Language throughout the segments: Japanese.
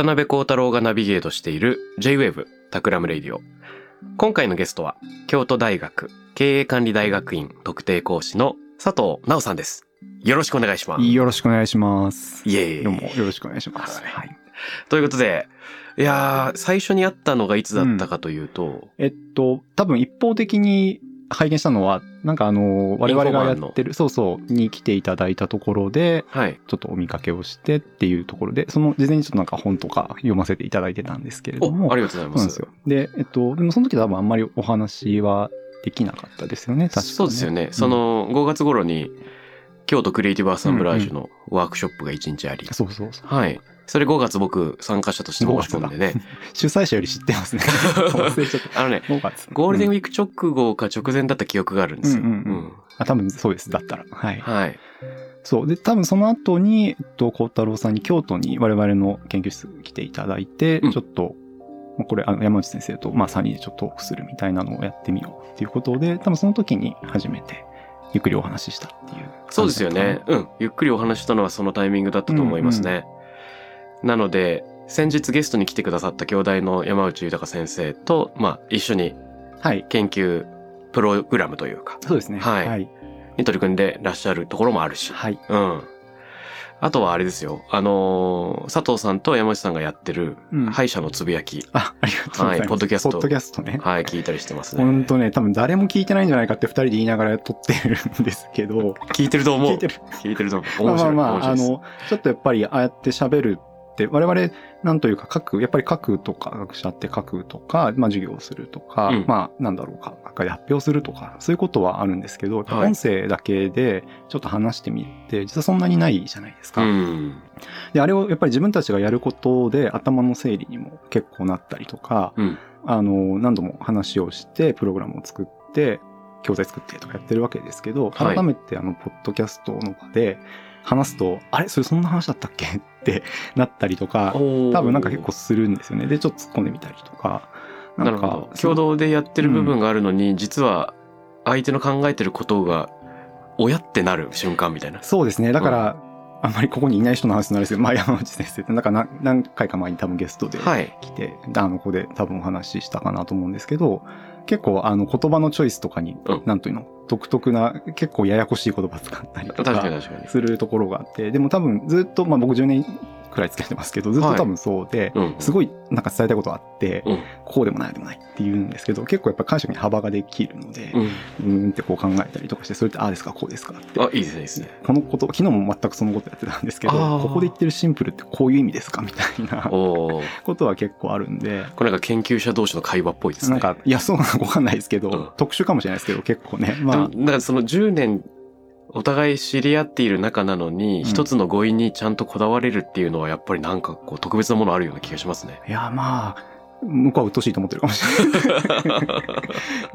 渡邉康太郎がナビゲートしている J-WAVE Takram Radio。今回のゲストは、京都大学経営管理大学院特定講師の佐藤那央さんです。よろしくお願いします。よろしくお願いします。イエーイどうもよろしくお願いします。はいはい。ということで、いやー、最初に会ったのがいつだったかというと、えっと、多分一方的に拝見したのは、なんかあの、我々がやってる、そうそう、に来ていただいたところで、はい。ちょっとお見かけをしてっていうところで、その事前にちょっとなんか本とか読ませていただいてたんですけれどお、も、ありがとうございます。そうなんですよ。で、えっと、でもその時多分あんまりお話はできなかったですよね、確かに、そうですよね。そ、の、5月頃に、京都クリエイティブアッサンブラージュのワークショップが1日あり、そうそうそう。はい。それ5月僕参加者として申し込んでね。主催者より知ってますね。あのね、5月。ゴールデンウィーク直後か直前だった記憶があるんですよ。うんうんうんあ、多分そうです。だったら。はい。はい。そう。で、多分その後に、えっと、孝太郎さんに京都に我々の研究室来ていただいて、うんちょっと、まあこれ、あの、山内先生と、まあ、3人でちょっとトークするみたいなのをやってみようっていうことで、多分その時に初めて、ゆっくりお話ししたっていう。そうですよね。。うん。ゆっくりお話ししたのはそのタイミングだったと思いますね。なので、先日ゲストに来てくださった兄弟の山内豊先生と、まあ、一緒にはい。研究プログラムというか、そうですね。はいはい。に取り組んでらっしゃるところもあるし。はい。うん。あとはあれですよ。あのー佐藤さんと山内さんがやってる、うん歯医者のつぶやき。あ、ありがとうございます。はいポッドキャストポッドキャストね。はい、聞いたりしてますね。ほんとね、多分誰も聞いてないんじゃないかって二人で言いながら撮ってるんですけど、聞いてると思う。聞いてる。聞いてると思う。面白い。まあまあまあ、あの、ちょっとやっぱりああやって喋る我々、なんというか書く、やっぱり書くとか、学者って書くとか、まあ授業をするとか、うんまあなんだろうか、学会で発表するとか、そういうことはあるんですけど、はい音声だけでちょっと話してみて、実はそんなにないじゃないですか。うん。で、あれをやっぱり自分たちがやることで頭の整理にも結構なったりとか、うん。あの、何度も話をして、プログラムを作って、教材作ってとかやってるわけですけど、はい改めてあの、ポッドキャストの場で話すと、あれ？それそんな話だったっけ？ってなったりとか、多多分なんか結構するんですよね。で、ちょっと突っ込んでみたりとか。なるほど。共同でやってる部分があるのに、実は相手の考えてることが、親ってなる瞬間みたいな。そうですね。だから、あんまりここにいない人の話になるんですけど、まあ山内先生って、なんか何何回か前に多分ゲストではい。来て、あの、ここで多分お話ししたかなと思うんですけど、結構あの言葉のチョイスとかに、うんなんというの、独特な、結構ややこしい言葉使ったりと確か。するところがあって、でも多分ずっと、まあ僕10年くらいつけてますけど、ずっと多分そうで、うん。すごいなんか伝えたいことがあって、うん。こうでもないでもないって言うんですけど、結構やっぱ解釈に幅ができるので、うん。うーんってこう考えたりとかして、それってああですか、こうですかって。あ、いいですね、いいですね。このこと、昨日も全くそのことやってたんですけど、ここで言ってるシンプルってこういう意味ですかみたいな。ことは結構あるんで、これなんか研究者同士の会話っぽいですね。なんか、いや、そうなのかわかんないですけど、うん特殊かもしれないですけど、結構ね。まあでも、なんかその10年、お互い知り合っている仲なのに、うん一つの語彙にちゃんとこだわれるっていうのはやっぱりなんかこう特別なものあるような気がしますね。いや、まあ、向こうは鬱陶しいと思ってるかもしれない。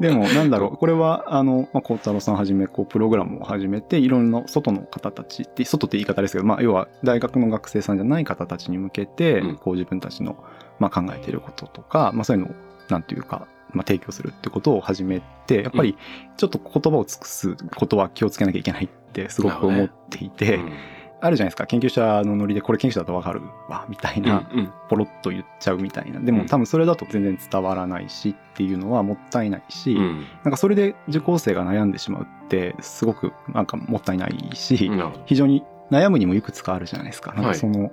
でも、なんだろう、これは、あの、まあ、孝太郎さんはじめ、こう、プログラムを始めて、いろんな外の方たちって、外って言い方ですけど、まあ、要は、大学の学生さんじゃない方たちに向けて、うんこう、自分たちの、まあ、考えていることとか、まあ、そういうのを、なんていうか、まあ、提供するってことを始めて、やっぱり、ちょっと言葉を尽くすことは気をつけなきゃいけないって、すごく思っていて、うんあるじゃないですか、研究者のノリで、これ研究者だとわかるわ、みたいな、うんうんポロッと言っちゃうみたいな。でもうん多分それだと全然伝わらないしっていうのはもったいないし、うんなんかそれで受講生が悩んでしまうってすごくなんかもったいないし。非常に悩むにもいくつかあるじゃないですか。なんはいかその、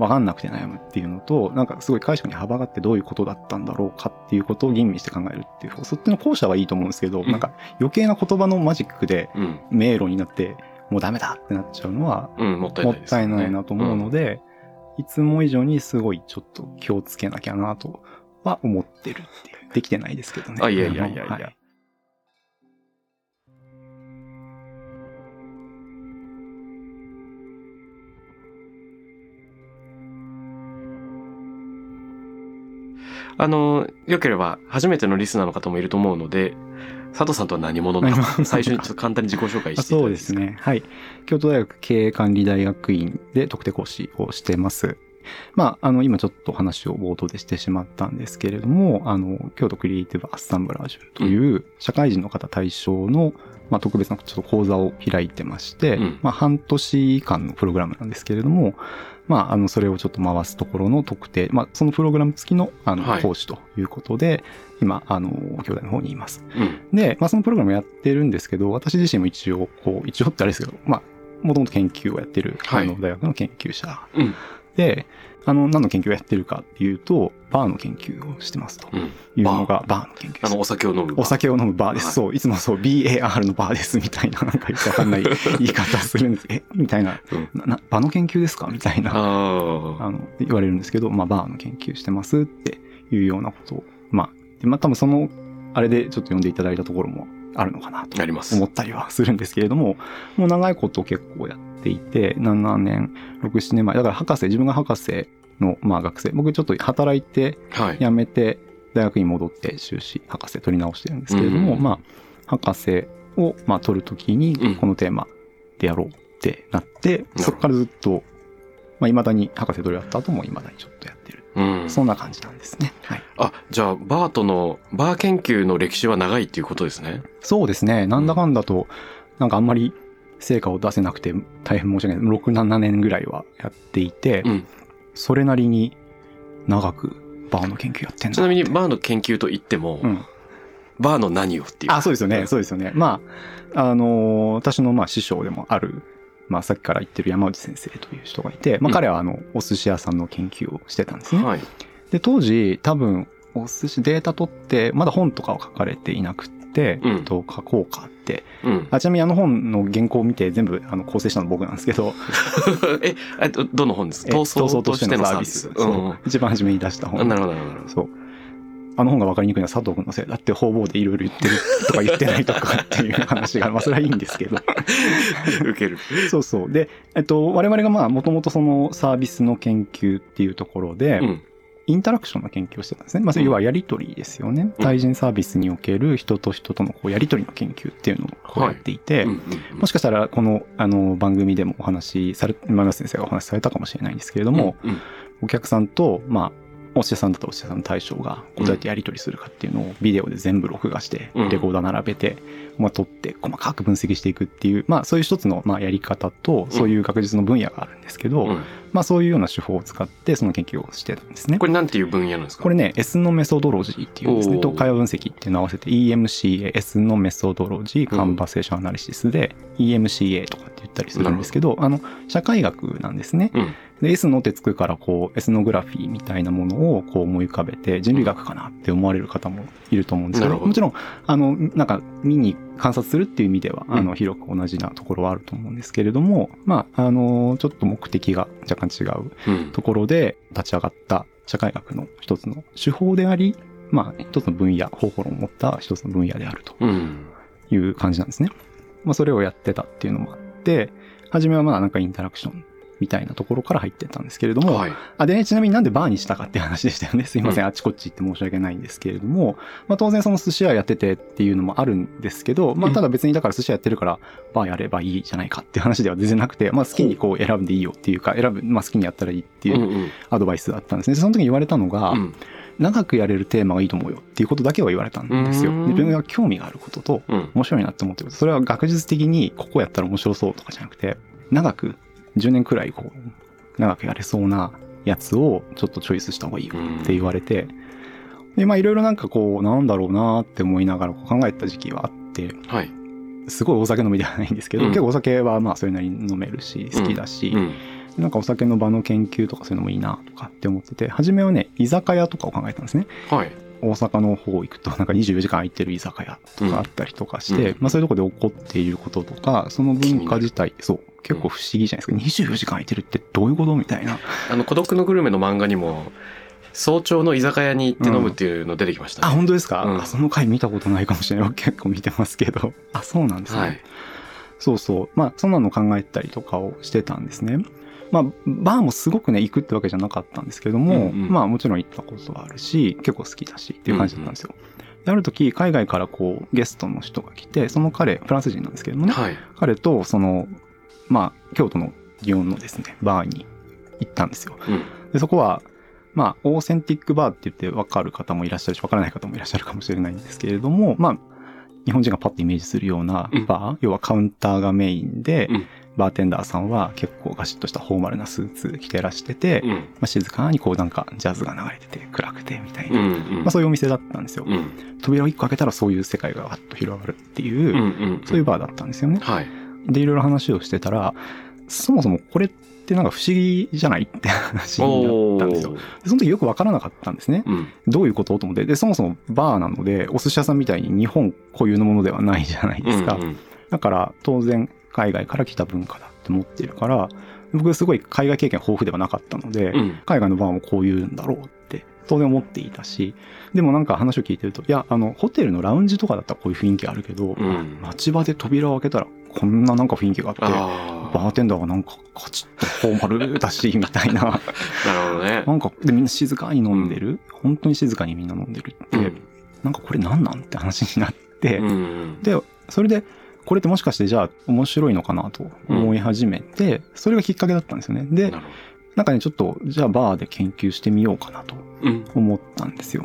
わかんなくて悩むっていうのと、なんかすごい解釈に幅があってどういうことだったんだろうかっていうことを吟味して考えるっていう、そっちの後者はいいと思うんですけど、うんなんか余計な言葉のマジックでうん。迷路になって、もうダメだってなっちゃうのは、うん、もったいないなと思うので、いつも以上にすごいちょっと気をつけなきゃなとは思ってるっていう。できてないですけどね。あいやいやいやいやはいあの、よければ、初めてのリスナーの方もいると思うので、佐藤さんとは何者なのか、最初にちょっと簡単に自己紹介していただいそうですね。はい。京都大学経営管理大学院で特定講師をしてます。まあ、あの、今ちょっと話を冒頭でしてしまったんですけれども、あの、京都クリエイティブアッサンブラージュという社会人の方対象の、まあ、特別なちょっと講座を開いてまして、うんまあ、半年間のプログラムなんですけれども、まあ、あの、それをちょっと回すところの特定、まあ、そのプログラム付きの、あの、はい講師ということで、今、あの、京大の方にいます。うん。で、まあ、そのプログラムやってるんですけど、私自身も一応、こう、一応ってあれですけど、まあ、もともと研究をやってる、はいあの、大学の研究者うん。で、あの、何の研究をやってるかっていうと、バーの研究をしてますとうん。いうのが、バーの研究ですあの、お酒を飲む。お酒を飲むバーです。はいそう、いつもそう、BAR のバーですみたいな、なんかよくわかんない 言い方するんです。え？みたいな、うんなな場の研究ですか？みたいな、あの、言われるんですけど、まあ、バーの研究してますっていうようなことを、まあ、でまあ、多分その、あれでちょっと読んでいただいたところもあるのかなとあります。思ったりはするんですけれども、もう長いこと結構やっていて、7年、6、7年前、だから博士、自分が博士の、まあ学生、僕ちょっと働いてはい。辞めて、大学に戻って修士、博士取り直してるんですけれども、うんまあ、博士を、まあ、取るときにうん、このテーマでやろうってなって、ほどそこからずっと、まあ、未だに博士取り終わった後も未だにちょっとやってる。うん。そんな感じなんですね。はい。あ、じゃあ、バートの、バー研究の歴史は長いっていうことですね。そうですね。なんだかんだと、なんかあんまり成果を出せなくて大変申し訳ない。6、7年ぐらいはやっていて、うん。それなりに長くバーの研究やってんだちなみに、バーの研究といっても、うん。バーの何をっていう。あ、そうですよね。んそうですよね。まあ、あのー私のまあ師匠でもある、まあさっきから言ってる山内先生という人がいて、まうんあ彼はあの、お寿司屋さんの研究をしてたんですね。はい。で、当時多分、お寿司データ取って、まだ本とかを書かれていなくって、うんえっと書こうかって。うん。あちなみにあの本の原稿を見て全部あの構成したの僕なんですけど、え、えど、どの本ですか？え闘争としてのサービス。闘争としてのサービスそう一番初めに出した本。うん。なるほど、なるほどなるほど。そう。あの本が分かりにくいのは佐藤君のせいだって方々でいろいろ言ってるとか言ってないとかっていう話が、まあそれはいいんですけど。受ける。そうそう。で、えっと、我々がまあもともとそのサービスの研究っていうところで、うん。インタラクションの研究をしてたんですね。まあ、要はやりとりですよね。うん。対人サービスにおける人と人とのこうやりとりの研究っていうのをやっていて、うんうんもしかしたらこのあの番組でもお話しされ、今村先生がお話しされたかもしれないんですけれども、うんお客さんと、まあ、お医者さんだったらお医者さんの対象がこうどうやってやり取りするかっていうのをビデオで全部録画して、うん。レコーダー並べて、まあ、撮って細かく分析していくっていう、まあ、そういう一つのまあやり方と、そういう学術の分野があるんですけど、うんまあ、そういうような手法を使ってその研究をしてたんですね。これなんていう分野なんですか？これね、エスノメソドロジーっていうんですね。と、会話分析っていうのを合わせて EMCA、エスノメソドロジー、カンバセーションアナリシスで、EMCA とかって言ったりするんですけど、あの、社会学なんですね。うん。で、エスノってつくから、こう、エスノグラフィーみたいなものをこう思い浮かべて、人類学かなって思われる方もいると思うんですけどもちろん、あの、なんか、見に観察するっていう意味では、うんあの、広く同じなところはあると思うんですけれども、まあ、あの、ちょっと目的が若干違ううん。ところで立ち上がった社会学の一つの手法であり、まあ、一つの分野、方法論を持った一つの分野であるとうん。いう感じなんですね。まあ、それをやってたっていうのもあって、初めはまあなんかインタラクションみたいなところから入ってったんですけれども、はい。あ、でね、ちなみになんでバーにしたかっていう話でしたよね。すいません、うんあっちこっち行って申し訳ないんですけれども、まあ当然その寿司屋やっててっていうのもあるんですけど、まあただ別にだから寿司屋やってるからバーやればいいじゃないかっていう話では全然なくて、まあ好きにこう選んでいいよっていうか、選ぶ、まあ好きにやったらいいっていう。アドバイスだったんですね。でその時に言われたのが、うん。長くやれるテーマがいいと思うよっていうことだけは言われたんですよ。自分が興味があることと、うん。面白いなって思ってること。それは学術的にここやったら面白そうとかじゃなくて、長く、10年くらいこう、長くやれそうなやつをちょっとチョイスした方がいいよって言われて、で、まあいろいろなんかこう、なんだろうなって思いながら考えた時期はあって、はい。すごいお酒飲みではないんですけど、うん結構お酒はまあそれなりに飲めるし、好きだし、うん。なんかお酒の場の研究とかそういうのもいいなとかって思ってて、初めはね、居酒屋とかを考えたんですね。はい。大阪の方行くとなんか24時間空いてる居酒屋とかあったりとかして、うんまあそういうとこで起こっていることとか、その文化自体、そう、結構不思議じゃないですか。24時間空いてるってどういうことみたいな。あの、孤独のグルメの漫画にも、早朝の居酒屋に行って飲むっていうの出てきましたあ、ね。本当ですか、うんあその回見たことないかもしれない。結構見てますけど。あ、そうなんですね。はい。そうそう。まあ、そんなの考えたりとかをしてたんですね。まあ、バーもすごくね、行くってわけじゃなかったんですけども、うんうんまあ、もちろん行ったことはあるし、結構好きだしっていう感じだったんですよ。である時、海外からこう、ゲストの人が来て、その彼、フランス人なんですけどもね、はい。彼と、その、まあ、京都の祇園のですね、バーに行ったんですよ。うん。で、そこは、まあ、オーセンティックバーって言って分かる方もいらっしゃるし、分からない方もいらっしゃるかもしれないんですけれども、まあ、日本人がパッとイメージするようなバー、要はカウンターがメインで、うんバーテンダーさんは結構ガシッとしたフォーマルなスーツ着てらしてて、まうん。あ、静かにこうなんかジャズが流れてて暗くてみたいな、うん。まあ、そういうお店だったんですよ。うん。扉を一個開けたらそういう世界がわっと広がるっていう、うん。うん。そういうバーだったんですよね。はい。で、いろいろ話をしてたら、そもそもこれってなんか不思議じゃないって話になったんですよ。その時よくわからなかったんですね。うん。どういうことと思って。で、そもそもバーなので、お寿司屋さんみたいに日本固有のものではないじゃないですか。うんうんだから、当然、海外から来た文化だって思っているから、僕すごい海外経験豊富ではなかったので、うん。海外のバーもこういうんだろうって当然思っていたし、でもなんか話を聞いてると、いや、あの、ホテルのラウンジとかだったらこういう雰囲気あるけど、うん街場で扉を開けたらこんななんか雰囲気があって、あバーテンダーがなんかカチッとフォーマルだし、みたいな。あ。なるほどねな。んか、で、みんな静かに飲んでる、本当に静かにみんな飲んでるって、うん。なんかこれなんなん？って話になって、うん。で、それで、これってもしかしてじゃあ面白いのかなと思い始めて、それがきっかけだったんですよね。でな、んかね、ちょっと、じゃあバーで研究してみようかなと。思ったんですよ。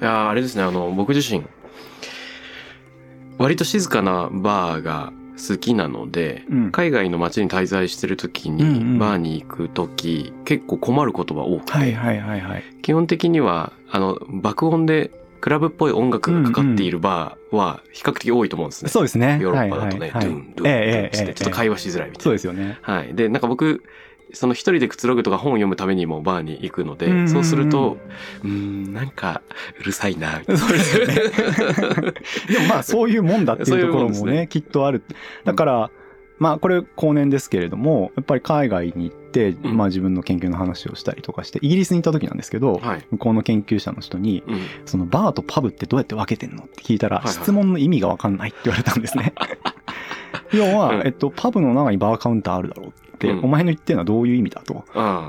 いやーあれですね、あの、僕自身、割と静かなバーが好きなので、うん。海外の街に滞在してる時うんうんに、バーに行く時、結構困ることが多くて、はいはいはいはい。基本的には、あの、爆音でクラブっぽい音楽がかかっているバーは比較的多いと思うんですね。そうですね。ヨーロッパだとね、ドゥン、ドゥン、ドゥンて、ちょっと会話しづらいみたいな。そうですよね。はい。で、なんか僕、その一人でくつろぐとか本を読むためにもバーに行くので、そうすると、うーん、なんか、うるさいな、みたいな。そうですよね。でもまあそういうもんだっていうところもねきっとある。だから、まあこれ後年ですけれども、やっぱり海外に行って、うんまあ自分の研究の話をしたりとかして、イギリスに行った時なんですけど、はい。向こうの研究者の人に、うん。そのバーとパブってどうやって分けてんのって聞いたら、はいはい質問の意味が分かんないって言われたんですね。要は、うんえっと、パブの中にバーカウンターあるだろうっお前の言ってるのはどういう意味だと。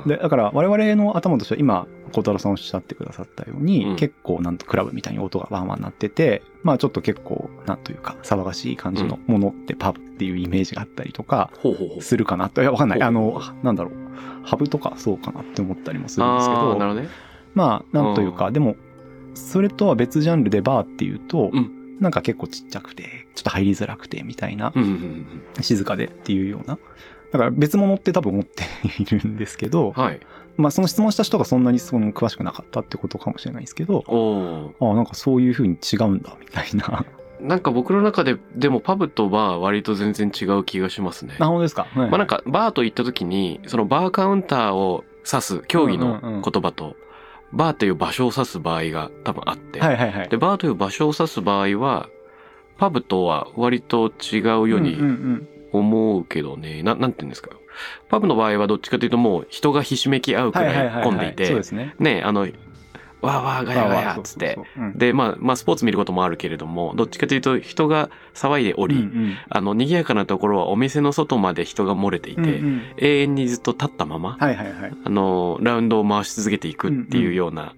で、だから我々の頭としては今、小太郎さんおっしゃってくださったように、うん結構なんとクラブみたいに音がバーマンなってて、まあちょっと結構、なんというか、騒がしい感じのものってパブっていうイメージがあったりとか。するかなって、いや、わかんない。あの、なんだろう。ハブとかそうかなって思ったりもするんですけど、ほどね。まあ、なんというか、うでも、それとは別ジャンルでバーっていうと、うんなんか結構ちっちゃくて、ちょっと入りづらくてみたいな静かでっていうような。だから別物って多分思っているんですけど、うん。はい。まあその質問した人がそんなにその詳しくなかったってことかもしれないですけど、おお。ああ、なんかそういう風に違うんだみたいな。なんか僕の中で、でもパブとバーは割と全然違う気がしますね。なるほどですか？はいまあなんか、バーと言った時に、そのバーカウンターを指す競技の言葉と、バーという場所を指す場合が多分あって、はいはいはい。で、バーという場所を指す場合は、パブとは割と違うようにうん思うけどね、ななんて言うんですか？パブの場合はどっちかというともう人がひしめき合うくらはい。混んでいてそうで、すね。ね、あの、わーわーガヤガヤっつってで、まあ、まあ、スポーツ見ることもあるけれども、どっちかというと人が騒いでおり、うんうんあの、賑やかなところはお店の外まで人が漏れていて、うんうん永遠にずっと立ったまま、はいはいはい。あの、ラウンドを回し続けていくっていうような。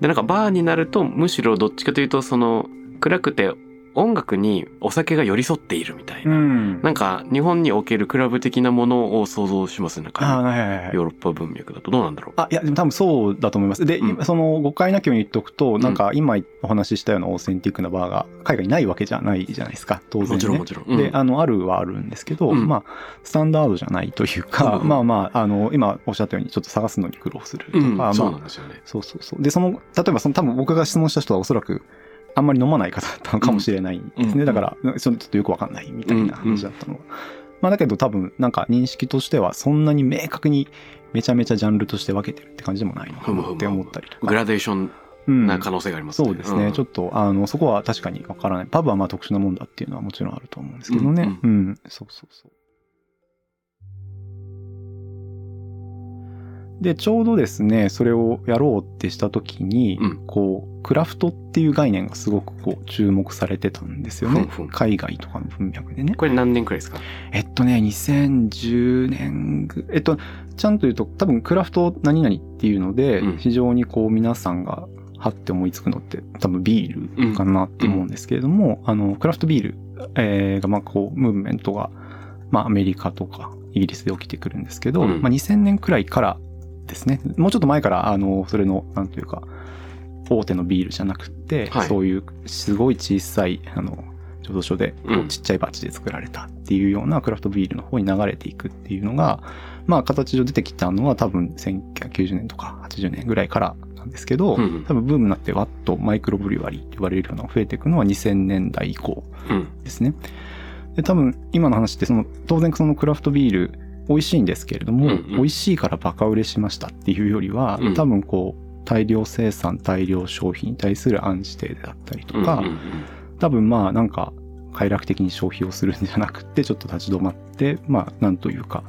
で、なんかバーになると、むしろどっちかというと、その、暗くて音楽にお酒が寄り添っているみたいな。んなんか、日本におけるクラブ的なものを想像しますね。なんああ、か、はいはいはい。ヨーロッパ文脈だとどうなんだろう。あ、いや、でも多分そうだと思います。で、うん今その誤解なきように言っておくと、なんか今お話ししたようなオーセンティックなバーが海外にないわけじゃないじゃないですか、当然、ね。もちろんもちろん。うんで、あの、あるはあるんですけど、うんまあ、スタンダードじゃないというか、うん まあまあ、あの、今おっしゃったようにちょっと探すのに苦労するとか、うん、まあ、そうなんですよね。そうそうそう。で、その、例えばその多分僕が質問した人はおそらく、あんまり飲まない方だったのかもしれないんですね。うんだから、ちょっとよくわかんないみたいな話だったのが。まあだけど多分なんか認識としてはそんなに明確にめちゃめちゃジャンルとして分けてるって感じでもないのかなって思ったりとか。グラデーションうんな可能性がありますね。そうですね。ちょっっと、あの、そこは確かにわからない。パブはまあ特殊なもんだっていうのはもちろんあると思うんですけどね。ううん、そうそうそう。で、ちょうどですね、それをやろうってした時に、うん。こう、クラフトっていう概念がすごくこう、注目されてたんですよね。ふんふん。海外とかの文脈でね。これ何年くらいですか？えっとね、2010年ぐ、えっと、ちゃんと言うと、多分クラフト何々っていうので、うん。非常にこう皆さんが、はって思いつくのって、多分ビールかなって思うんですけれども、あの、クラフトビール、えーが、まあこう、ムーブメントが、まあアメリカとかイギリスで起きてくるんですけど、うん。まあ2000年くらいからですね、もうちょっと前から、あの、それの、なんというか、大手のビールじゃなくて、はいそういうすごい小さい、あの、醸造所で、ちっちゃいバッチで作られたっていうようなクラフトビールの方に流れていくっていうのが、まあ形上出てきたのは多分1990年とか80年ぐらいからなんですけど、うんうん多分ブームになってワッとマイクロブリュワリーって言われるようなのが増えていくのは2000年代以降うん。ですね。で、多分今の話ってその当然そのクラフトビール美味しいんですけれども、うんうん。美味しいからバカ売れしましたっていうよりは、うん。多分こう大量生産大量消費に対する暗示定だったりとか、多分まあなんか快楽的に消費をするんじゃなくてちょっと立ち止まってまあなんというか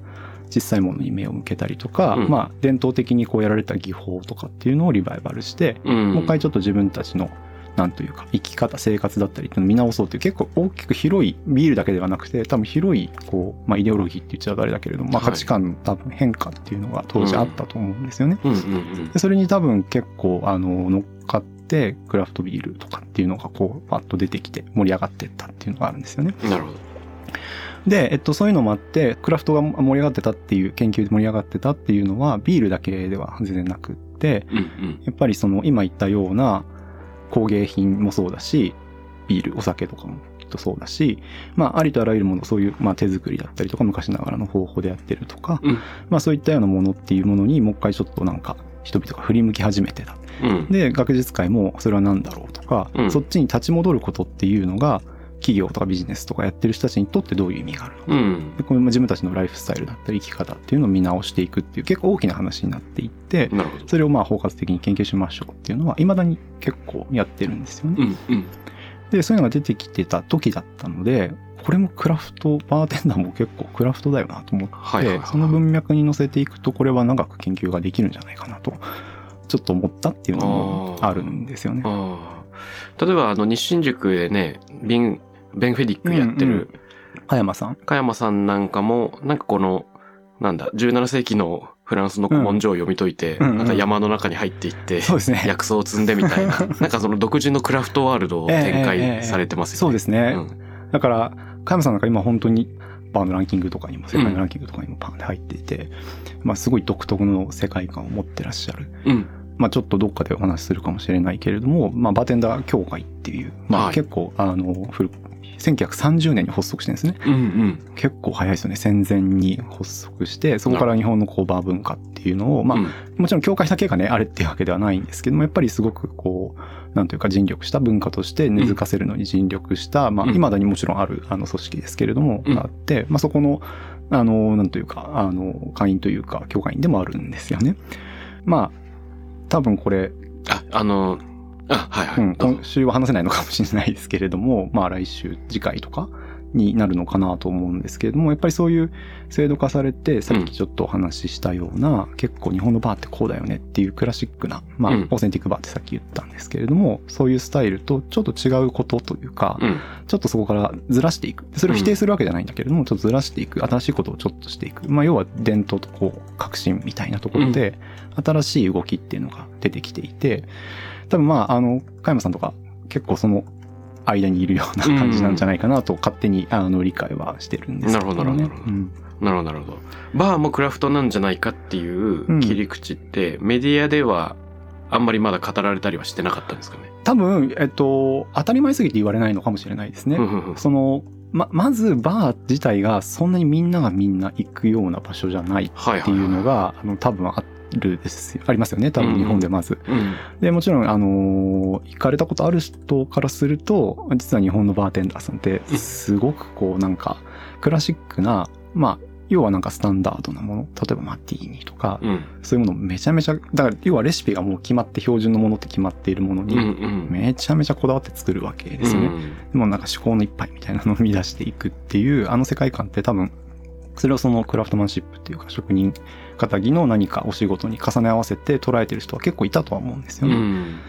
小さいものに目を向けたりとか、うん。まあ伝統的にこうやられた技法とかっていうのをリバイバルして、うんうん。もう一回ちょっと自分たちのなんというか生き方生活だったりっていうのを見直そうという結構大きく広いビールだけではなくて多分広いこう、まあ、イデオロギーって言っちゃうとあれだけれども、まあ、はい価値観の多分変化っていうのが当時あったと思うんですよね。それに多分結構あの乗っかってクラフトビールとかっていうのがこうパッと出てきて盛り上がってったっていうのがあるんですよね。なるほど。で、えっと、そういうのもあってクラフトが盛り上がってたっていう研究で盛り上がってたっていうのはビールだけでは全然なくってうんうん。やっぱりその今言ったような工芸品もそうだしビールお酒とかもきっとそうだしまあありとあらゆるものそういう、まあ、手作りだったりとか昔ながらの方法でやってるとか、うん。まあそういったようなものっていうものにもう一回ちょっとなんか人々が振り向き始めてた。うん。で学術界もそれは何だろうとか、うん。そっちに立ち戻ることっていうのが企業とかビジネスとかやってる人たちにとってどういう意味があるのか、うん。でこれも自分たちのライフスタイルだったり生き方っていうのを見直していくっていう結構大きな話になっていって。それをまあ包括的に研究しましょうっていうのは未だに結構やってるんですよね。うんうん。でそういうのが出てきてた時だったのでこれもクラフトバーテンダーも結構クラフトだよなと思って、はいはいはいその文脈に乗せていくとこれは長く研究ができるんじゃないかなとちょっと思ったっていうのもあるんですよね。例えば、あの、日新塾でね、ビン、ベンフェディックやってうんる葉山さん？加山さんなんかも、なんかこの、なんだ、17世紀のフランスの古文書を読み解いて、うんうんうんまた山の中に入っていって、そうですね。薬草を積んでみたいな、なんかその独自のクラフトワールドを展開されてますよね。そうですね。うんだから、加山さんなんか今本当にバーのランキングとかにも、世界のランキングとかにもパンで入っていて、まあすごい独特の世界観を持ってらっしゃる。うん。まあちょっとどっかでお話しするかもしれないけれども、まあバーテンダー協会っていう、まはいあ結構、あの、古く、1930年に発足してるんですね。うんうん。結構早いですよね。戦前に発足して、そこから日本のこうバー文化っていうのを、まあ、うんもちろん教会だけがね、あれっていうわけではないんですけども、やっぱりすごくこう、なんというか尽力した文化として根付かせるのに尽力した、まあ、うん未だにもちろんある、あの、組織ですけれども、あって、まあ、そこの、あの、なんというか、あの、会員というか、教会員でもあるんですよね。まあ、多分これ、あ、あの、あ、はいはい。うん、どうぞ今週は話せないのかもしれないですけれども、まあ来週、次回とかになるのかなと思うんですけれども、やっぱりそういう制度化されて、さっきちょっとお話ししたような、結構日本のバーってこうだよねっていうクラシックな、まあ、うんオーセンティックバーってさっき言ったんですけれども、そういうスタイルとちょっと違うことというか、うん。ちょっとそこからずらしていく。それを否定するわけじゃないんだけれども、ちょっとずらしていく。新しいことをちょっとしていく。まあ、要は伝統とこう、革新みたいなところで、新しい動きっていうのが出てきていて、多分まあ、あの、加山さんとか結構その間にいるような感じなんじゃないかなと勝手にあの理解はしてるんですけどね。なるほどなるほどうんなるほど、なるほど。バーもクラフトなんじゃないかっていううん切り口って、メディアではあんまりまだ語られたりはしてなかったんですかね？多分、えっと、当たり前すぎて言われないのかもしれないですね。うんうんうんその、ま、まずバー自体がそんなにみんながみんな行くような場所じゃないはいっていうのはが、あの、多分あるですよ。ありますよね。多分日本でまず。いはい。うん。で、もちろん、あのー行かれたことある人からすると、実は日本のバーテンダーさんって、すごくこう、なんか、クラシックな、まあ、要はなんかスタンダードなもの、例えばマティーニとか、うん。そういうものめちゃめちゃ、だから要はレシピがもう決まって標準のものって決まっているものうんに、うん。めちゃめちゃこだわって作るわけですよね。うんでもなんか至高の一杯みたいなのを生み出していくっていう、あの世界観って多分、それをそのクラフトマンシップっていうか職人仇の何かお仕事に重ね合わせて捉えてる人は結構いたとは思うんですよね。うん。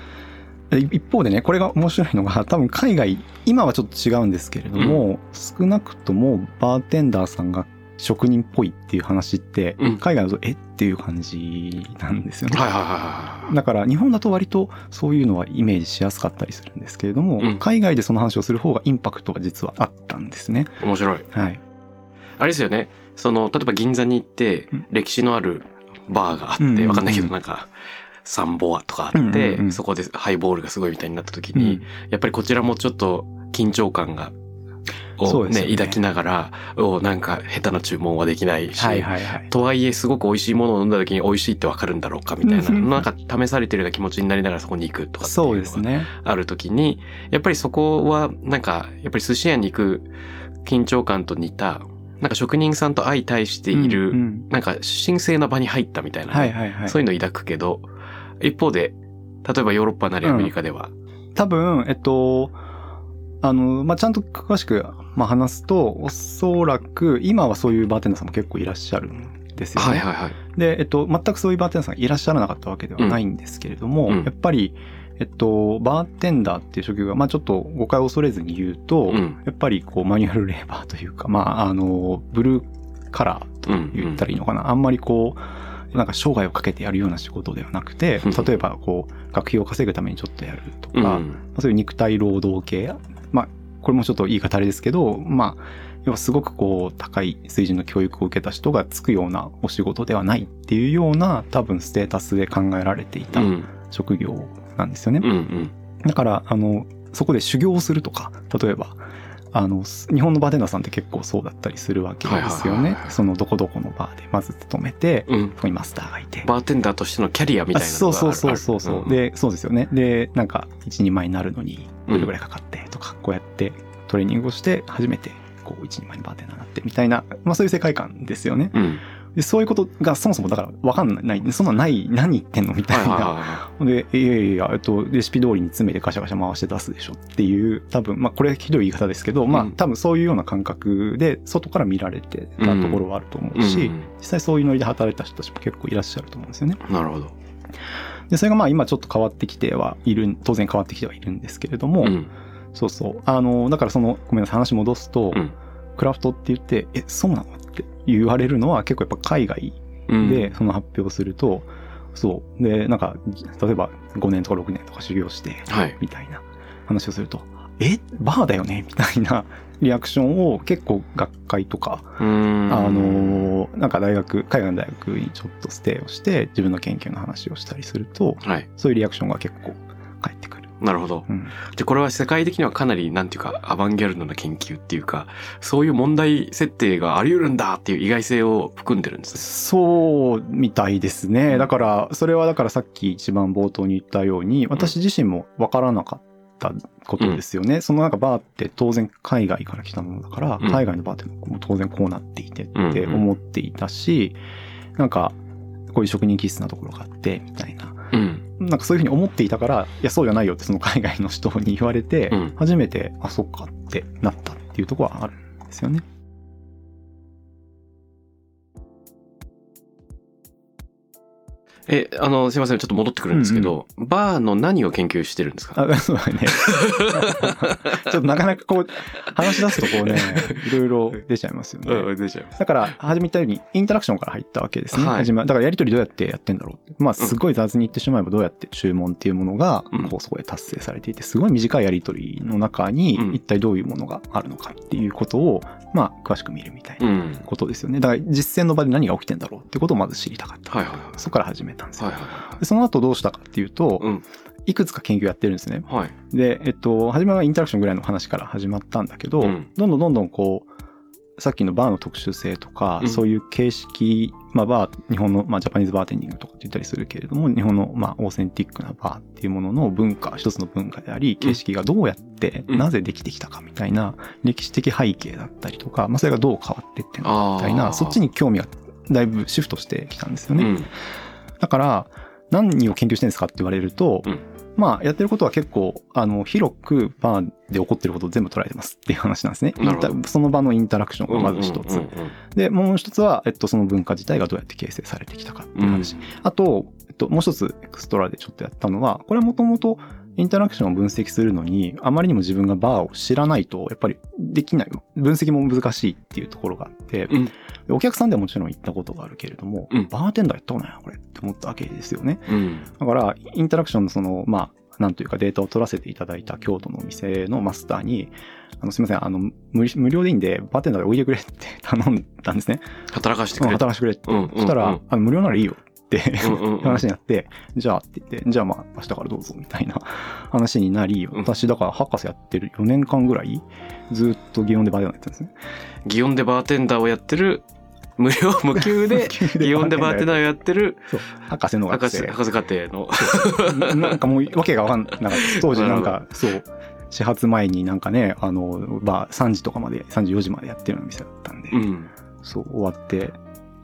で一方でね、これが面白いのが、多分海外、今はちょっと違うんですけれども、少なくともバーテンダーさんが職人っぽいっていう話って、うん海外だとえ？っていう感じなんですよね。はいはいはいはい。だから日本だと割とそういうのはイメージしやすかったりするんですけれども、うん海外でその話をする方がインパクトが実はあったんですね。面白い。はい。あれですよね。その、例えば銀座に行ってうん、歴史のあるバーがあって、わかんないけど、なんか、サンボアとかあうんってそこでハイボールがすごいみたいになった時にうん、やっぱりこちらもちょっと緊張感が、をね、そうですよね。抱きながら、おなんか下手な注文はできないし、はいはいはい。とはいえすごく美味しいものを飲んだ時に美味しいってわかるんだろうかみたいな、うんなんか試されてるような気持ちになりながらそこに行くとかっていそううのがですね。ある時に、やっぱりそこはなんか、やっぱり寿司屋に行く緊張感と似た、なんか職人さんと相対している、うんうんなんか神聖な場に入ったみたいなね、はいはいはい。そういうのを抱くけど、一方で、例えばヨーロッパなりアメリカでは、多分、えっと、あの、まあ、ちゃんと詳しく、まあ、話すと、おそらく、今はそういうバーテンダーさんも結構いらっしゃるんですよね。はいはいはい。で、えっと、全くそういうバーテンダーさんがいらっしゃらなかったわけではないんですけれども、うんやっぱり、えっと、バーテンダーっていう職業が、まあ、ちょっと誤解を恐れずに言うと、うんやっぱりこう、マニュアルレーバーというか、まあ、あの、ブルーカラーと言ったらいいのかな。あんまりこう、なんか生涯をかけてやるような仕事ではなくて、うん例えばこう、学費を稼ぐためにちょっとやるとか、うん。まあそういう肉体労働系、まあ、これもちょっと言い方あれですけど、まあ、要はすごくこう、高い水準の教育を受けた人がつくようなお仕事ではないっていうような、多分ステータスで考えられていたうん。職業なんですよね。うん。うん。だから、あの、そこで修行をするとか、例えば、あの、日本のバーテンダーさんって結構そうだったりするわけですよねそのどこどこのバーでまず勤めて、うん。そこにマスターがいて、バーテンダーとしてのキャリアみたいなのがあるあそうそうそうそうそう、んでそうですよねでなんか一人前になるのにどれぐらいかかってとか、こうやってトレーニングをして初めてこう一人前のバーテンダーになってみたいな、まあ、そういう世界観ですよねうん。でそういうことがそもそもだから分かんないそんなない何言ってんのみたいな、はいはいはでいやいやいやえっとレシピ通りに詰めてガシャガシャ回して出すでしょっていう多分まあこれひどい言い方ですけど、まあうん多分そういうような感覚で外から見られてたところはあると思い。うし、うん実際そういうノリで働いた人たちも結構いらっしゃると思うんですよね。なるほど。で、それがまあ今ちょっと変わってきてはいる、当然変わってきてはいるんですけれども、うん。そうそう。あの、だからその、ごめんなさい、話戻すと、うんクラフトって言って、え、そうなのって言われるのは結構やっぱ海外うん。でその発表すると、そう。で、なんか、例えば5年とか6年とか修行して、はい。みたいな話をすると、え、バーだよね？みたいなリアクションを結構学会とか。あのーなんか大学、海外の大学にちょっとステイをして、自分の研究の話をしたりすると、はい。そういうリアクションが結構返ってくる。なるほど。うん、で、これは世界的にはかなり、なんていうか、アバンギャルドな研究っていうか、そういう問題設定があり得るんだっていう意外性を含んでるんですね。そうみたいですね。だから、それはだからさっき一番冒頭に言ったように、私自身もわからなかったことですよね。そのなんかバーって当然海外から来たものだから、うん海外のバーってもう当然こうなっていてうんって思っていたし、なんか、こういう職人気質なところがあって、みたいな。うん。なんかそういうふうに思っていたから、いや、そうじゃないよってその海外の人に言われて、うん初めて、あ、そっかってなったっていうところはあるんですよね。え、あの、すいません。ちょっと戻ってくるんですけど、バーの何を研究してるんですか？あ、そうだね。ちょっとなかなかこう、話し出すとこうね、いろいろ出ちゃいますよね。うん、出ちゃいます。だから、初め言ったように、インタラクションから入ったわけですね。はい始まだから、やりとりどうやってやってんだろう。まあ、すごい雑に言ってしまえば、どうやって注文っていうものがうん、こう、そこで達成されていて、すごい短いやりとりの中にうん、一体どういうものがあるのかっていうことを、まあ、詳しく見るみたいなうん。ことですよね。だから、実践の場で何が起きてんだろうってことをまず知りたかった。はいはいはい。そこから始めたんですよ。はいはいはでその後どうしたかっていうと、うんいくつか研究やってるんですね。い。はい。で、えっと、初めはインタラクションぐらいの話から始まったんだけど、うんどんどんどんどんこう、さっきのバーの特殊性とか、うんそういう形式、まあバー、日本の、まあジャパニーズバーテンディングとかって言ったりするけれども、日本の、まあオーセンティックなバーっていうものの文化、一つの文化であり、形式がどうやって、うんなぜできてきたかみたいな、歴史的背景だったりとか、まあそれがどう変わってってんのかみたいな、そっちに興味がだいぶシフトしてきたんですよね。うん。だから、何を研究してるんですかって言われると、うんまあ、やってることは結構、あの、広くバーで起こってることを全部捉えてますっていう話なんですね。その場のインタラクションがまず一つうんうん。うんで、もう一つは、えっと、その文化自体がどうやって形成されてきたかっていう話。あと、えっと、もう一つエクストラでちょっとやったのは、これはもともとインタラクションを分析するのに、あまりにも自分がバーを知らないと、やっぱりできない。分析も難しいっていうところがあって、うんでお客さんではもちろん行ったことがあるけれども、うんバーテンダーやったことないな、これって思ったわけですよね。うん。だから、インタラクションのその、まあ、なんというかデータを取らせていただいた京都のお店のマスターに、あの、すみません、あの、無理無料でいいんで、バーテンダーで置いてくれって頼んだんですね。働かしてくれ。働かしてくれって。うんうんうんそしたら、あの無料ならいいよって話になって、じゃあって言って、じゃあまあ明日からどうぞみたいな 話になり、うん私だから博士やってる4年間ぐらい、ずっと祇園でバーテンダーやってるんですね。祇園でバーテンダーをやってる、無料、無給で、祇園でバーテンダーをやってる、博士の学博士、生。博士課程の。なんかもうわけがわかんなかった。当時なんか、そう、始発前になんかね、あの、バー3時とかまで、3時4時までやってるような店だったんで、うん。そう、終わって、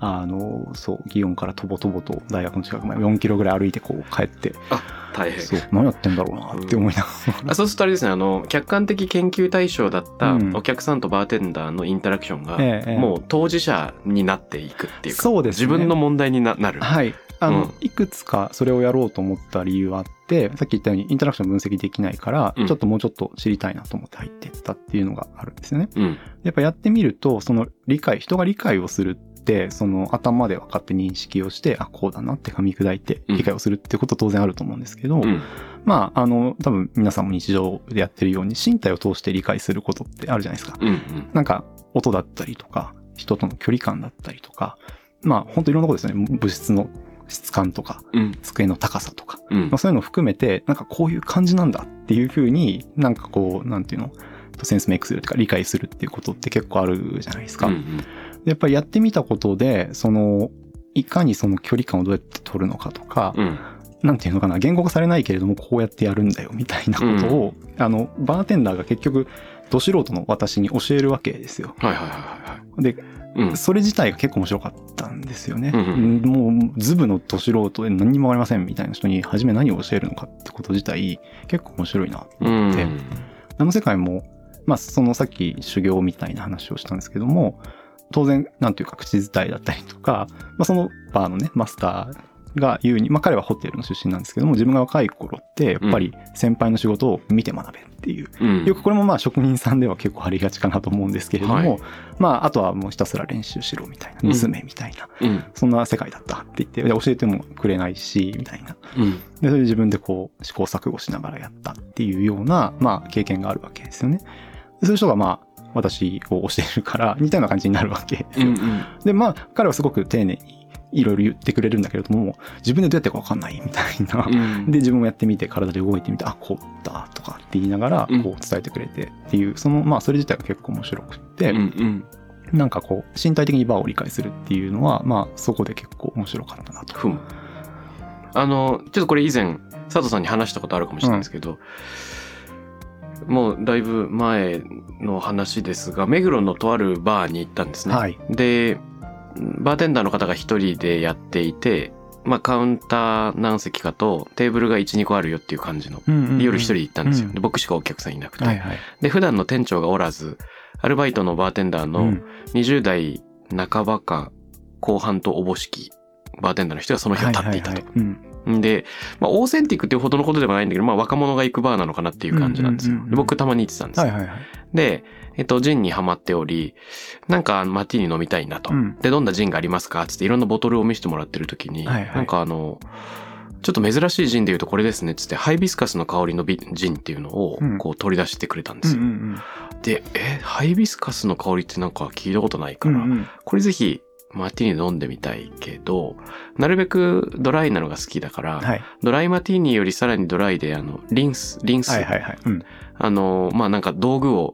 あの、そう、祇園からとぼとぼと大学の近くまで4キロぐらい歩いてこう帰って、大変。そう、何やってんだろうなって思いながら。あそうするとあれですね、あの、客観的研究対象だったうんお客さんとバーテンダーのインタラクションが、ええええもう当事者になっていくっていうか、そうですね自分の問題にななる。はい。あの、うんいくつかそれをやろうと思った理由はあって、さっき言ったようにインタラクション分析できないから、うんちょっともうちょっと知りたいなと思って入っていったっていうのがあるんですよね。うん。やっぱやってみると、その理解、人が理解をするって、その頭で分かって認識をして、あ、こうだなって噛み砕いてうん理解をするってこと当然あると思うんですけど、うん。まあ、あの、多分皆さんも日常でやってるように身体を通して理解することってあるじゃないですか。うん。うん。なんか、音だったりとか、人との距離感だったりとか、まあ、本当いろんなことですよね。物質の質感とか、うん。机の高さとか、うんまあ、そういうのを含めて、なんかこういう感じなんだっていうふうに、なんかこう、なんていうの、センスメイクするとか理解するっていうことって結構あるじゃないですか。うんでやっぱりやってみたことで、その、いかにその距離感をどうやって取るのかとか、うん。なんていうのかな、言語化されないけれども、こうやってやるんだよ、みたいなことを、あの、バーテンダーが結局、ど素人の私に教えるわけですよ。はいはいはいはい。で、うん。それ自体が結構面白かったんですよね。うんうんもう、ズブのど素人で何にもわかりませんみたいな人に、初め何を教えるのかってこと自体、結構面白いなとう思って、ん。あの世界も、まあ、そのさっき修行みたいな話をしたんですけども、当然、なんていうか、口伝えだったりとか、まあ、そのバーのね、マスターが言うに、まあ、彼はホテルの出身なんですけども、自分が若い頃って、やっぱり先輩の仕事を見て学べっていう、うん。よくこれもまあ職人さんでは結構ありがちかなと思うんですけれども、はいまあ、あとはもうひたすら練習しろみたいな、盗めみたいな、うん。そんな世界だったって言って、で教えてもくれないし、みたいな。うん。で、それで自分でこう試行錯誤しながらやったっていうような、まあ経験があるわけですよね。でそういう人がまあ私を教えるから 似たような感じになるわけですよ。うん。で、まあ彼はすごく丁寧にいろいろ言ってくれるんだけれども、自分でどうやってかわかんないみたいな。うん。で、自分もやってみて体で動いてみて、あ、こうだとかって言いながら、うんこう伝えてくれてっていう、その、まあそれ自体が結構面白くって、うん。うん。なんかこう身体的にバーを理解するっていうのは、まあそこで結構面白かったなと。あの、ちょっとこれ以前、佐藤さんに話したことあるかもしれないですけど、もうだいぶ前の話ですが、目黒のとあるバーに行ったんですね。はい。で、バーテンダーの方が一人でやっていて、まあカウンター何席かとテーブルが1、2個あるよっていう感じの。で夜一人で行ったんですよ。うんで僕しかお客さんいなくて。はいはい。で、普段の店長がおらず、アルバイトのバーテンダーのうん20代半ばか後半とおぼしきバーテンダーの人がその日を立っていたと。はいはいはいうん。んで、まあ、オーセンティックっていうほどのことではないんだけど、まあ、若者が行くバーなのかなっていう感じなんですよ。僕たまに行ってたんですよ。はいはいはい。で、えっと、ジンにハマっており、なんかマティーニ飲みたいなと。うんで、どんなジンがありますかつっていろんなボトルを見せてもらってる時に、はいはいなんかあの、ちょっと珍しいジンで言うとこれですね。つって、ハイビスカスの香りのビジンっていうのをうん、こう取り出してくれたんですよ。うんうんで、え、ハイビスカスの香りってなんか聞いたことないから、うんうんこれぜひ、マティーニ飲んでみたいけど、なるべくドライなのが好きだから、はい。ドライマティーニよりさらにドライで、あの、リンス、リンス、はいはいはい。うん。あの、まあ、なんか道具を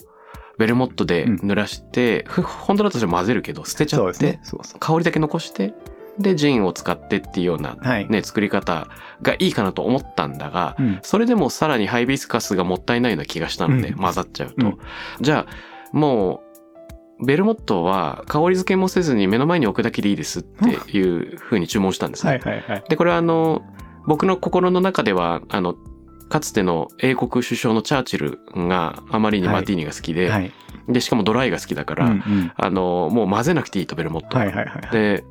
ベルモットで濡らして、ふ本当だとして混ぜるけど捨てちゃって。香りだけ残してでジンを使ってっていうようなはい。ね作り方がいいかなと思ったんだが、うん。それでもさらにハイビスカスがもったいないような気がしたので、うん混ざっちゃうと。うんじゃあ、もう、ベルモットは香り付けもせずに目の前に置くだけでいいですっていう風に注文したんですね。はいはいはい。で、これはあの、僕の心の中では、あの、かつての英国首相のチャーチルがあまりにマティーニが好きで、はい。で、しかもドライが好きだから、うんうんあの、もう混ぜなくていいと、ベルモットは。はいはいはい。で、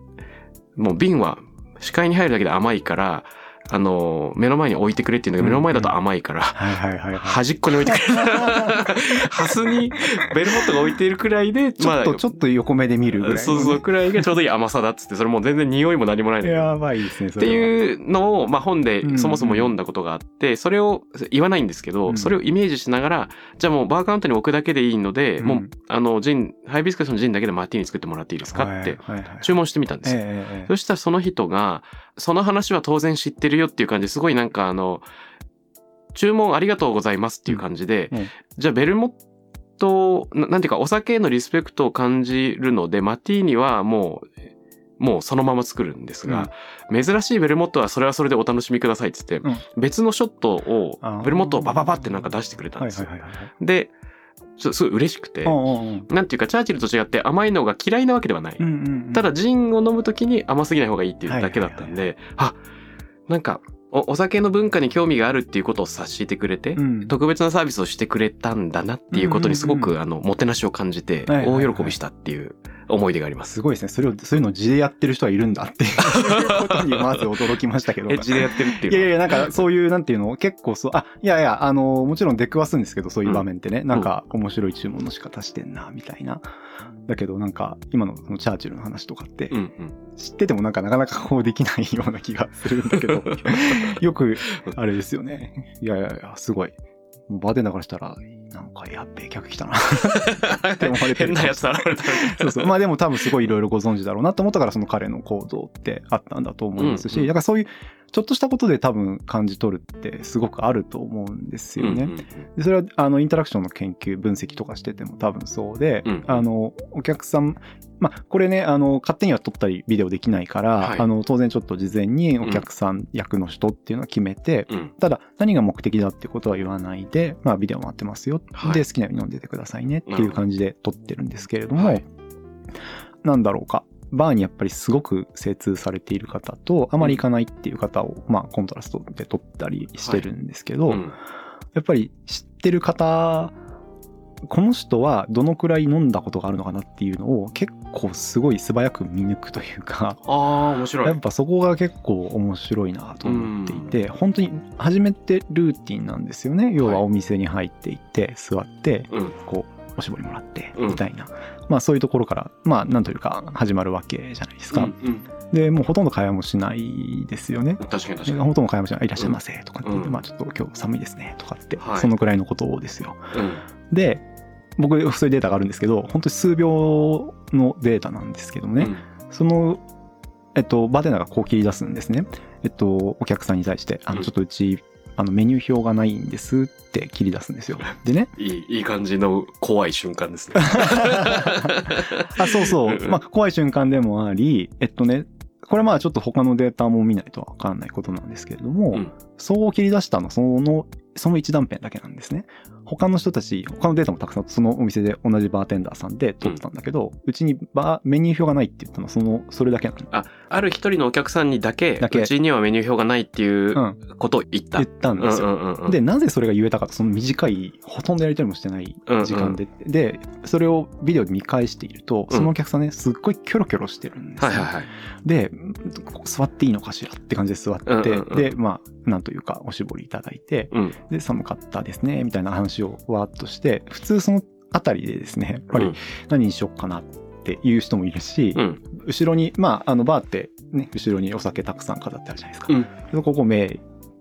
もう瓶は視界に入るだけで甘いから、あの、目の前に置いてくれっていうんだけど、目の前だと甘いから。端っこに置いてくれ。ハスにベルモットが置いているくらいで、ちょっと、ちょっと横目で見るぐらい。そうそうくらいがちょうどいい甘さだっつって、それもう全然匂いも何もないんだけど。やばいですね、そって。いうのを、まあ、本でそもそも読んだことがあって、それを言わないんですけど、うんそれをイメージしながら、じゃあもうバーカウントに置くだけでいいので、うんもう、あの、ジン、ハイビスカスのジンだけでマーティーニ作ってもらっていいですかって注文してみたんですよ。そしたらその人が、その話は当然知ってるよっていう感じですごいなんかあの、注文ありがとうございますっていう感じで、うんうんじゃあベルモット、ななんていうかお酒へのリスペクトを感じるので、マティーニはもう、もうそのまま作るんですが、珍しいベルモットはそれはそれでお楽しみくださいって言って、うん別のショットをベルモットをバババってなんか出してくれたんですよ。はいはいはいはい。で、すごい嬉しくて、うんうんうんなんていうかチャーチルと違って甘いのが嫌いなわけではない。うんうんうんただジンを飲むときに甘すぎない方がいいっていうだけだったんで、あ、なんかお、お酒の文化に興味があるっていうことを察してくれて、うん特別なサービスをしてくれたんだなっていうことにすごく、うんうんうんあの、もてなしを感じて、大喜びしたっていう思い出があります。すごいですね。それを、そういうのを地でやってる人はいるんだっていう ことにまず驚きましたけど。エッジでやってるっていういやいや、なんかそういう、なんていうの、結構そう、あ、いやいや、あの、もちろん出くわすんですけど、そういう場面ってね、なんか面白い注文の仕方してんな、みたいな。だけどなんか、今のそのチャーチルの話とかって。知っててもなんかなかなかこうできないような気がするんだけど、よく、あれですよね。いやいやいや、すごい。もうバーテンダーからしたら、なんかやっべえ客来たな。って思われてる変なやつ現れた。そうそう。まあでも多分すごいいろいろご存知だろうなと思ったからその彼の行動ってあったんだと思いますし、うんうんだからそういうちょっとしたことで多分感じ取るってすごくあると思うんですよね。うんうんでそれはあのインタラクションの研究分析とかしてても多分そうで、うんあのお客さんまあこれねあの勝手には撮ったりビデオできないから、はい。あの当然ちょっと事前にお客さん役の人っていうのは決めて、うん。ただ何が目的だってことは言わないで、まあ、ビデオ待ってますよ、はい。で好きなように飲んでてくださいねっていう感じで撮ってるんですけれども、はい。なんだろうかバーにやっぱりすごく精通されている方とあまり行かないっていう方を、まあ、コントラストで撮ったりしてるんですけど、うんやっぱり知ってる方この人はどのくらい飲んだことがあるのかなっていうのを結構すごい素早く見抜くというかああ、面白い。やっぱそこが結構面白いなと思っていて、本当に初めてルーティンなんですよね。要はお店に入っていって、座って、うん。こう、おしぼりもらって、うんみたいな。まあそういうところから、まあなんというか始まるわけじゃないですか。うんうんで、もうほとんど会話もしないですよね。確かに確かに。ほとんど会話もしない。いらっしゃいませ、とかって言って、うんまあちょっと今日寒いですね、とかって、はいそのくらいのことですよ。うんで、僕、そういうデータがあるんですけど、本当に数秒のデータなんですけどもね、その、えっと、バーテンダーがこう切り出すんですね。えっと、お客さんに対して、あの、うんちょっとうち、あの、メニュー表がないんですって切り出すんですよ。でね、いい、いい感じの怖い瞬間ですね。あ、そうそうう。んまあ、怖い瞬間でもあり、えっとね、これまあちょっと他のデータも見ないとわかんないことなんですけれども、うんそう切り出したの、その、その一断片だけなんですね。他の人たち、他のデータもたくさん、そのお店で同じバーテンダーさんで撮ったんだけど、うちにバー、メニュー表がないって言ったのは、その、それだけなの。あ、ある一人のお客さんにだけ、だけうちにはメニュー表がないっていううん。ことを言った。言ったんですよ。うんうんうんうんで、なぜそれが言えたかと、その短い、ほとんどやり取りもしてない時間で、で、それをビデオで見返していると、そのお客さんね、すっごいキョロキョロしてるんですよ。はいはいはい。で、ここ座っていいのかしらって感じで座って、うんうんうんで、まあ、なんというか、おしぼりいただいて、うん。で、寒かったですね、みたいな話をわーっとして、普通そのあたりでですね、やっぱり何にしよっかなっていう人もいるし、うん。うん。後ろに、まあ、あの、バーってね、後ろにお酒たくさん飾ってあるじゃないですか。うんでここ目、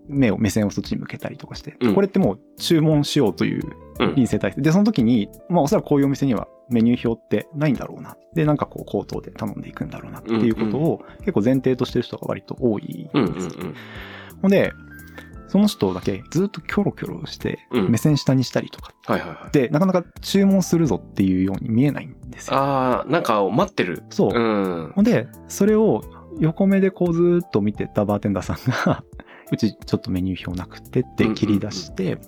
目を、目線をそっちに向けたりとかして、うんこれってもう注文しようといううん臨戦態勢。で、その時に、まあ、おそらくこういうお店にはメニュー表ってないんだろうな。で、なんかこう、口頭で頼んでいくんだろうなっていうことを、結構前提としてる人が割と多いんうんうんですよ。ほんで、その人だけずっとキョロキョロして、うん目線下にしたりとかはいはいはい。で、なかなか注文するぞっていうように見えないんですよ。ああ、なんか待ってる。そう。うん。ほんで、それを横目でこうずーっと見てたバーテンダーさんが、うちちょっとメニュー表なくてって切り出して、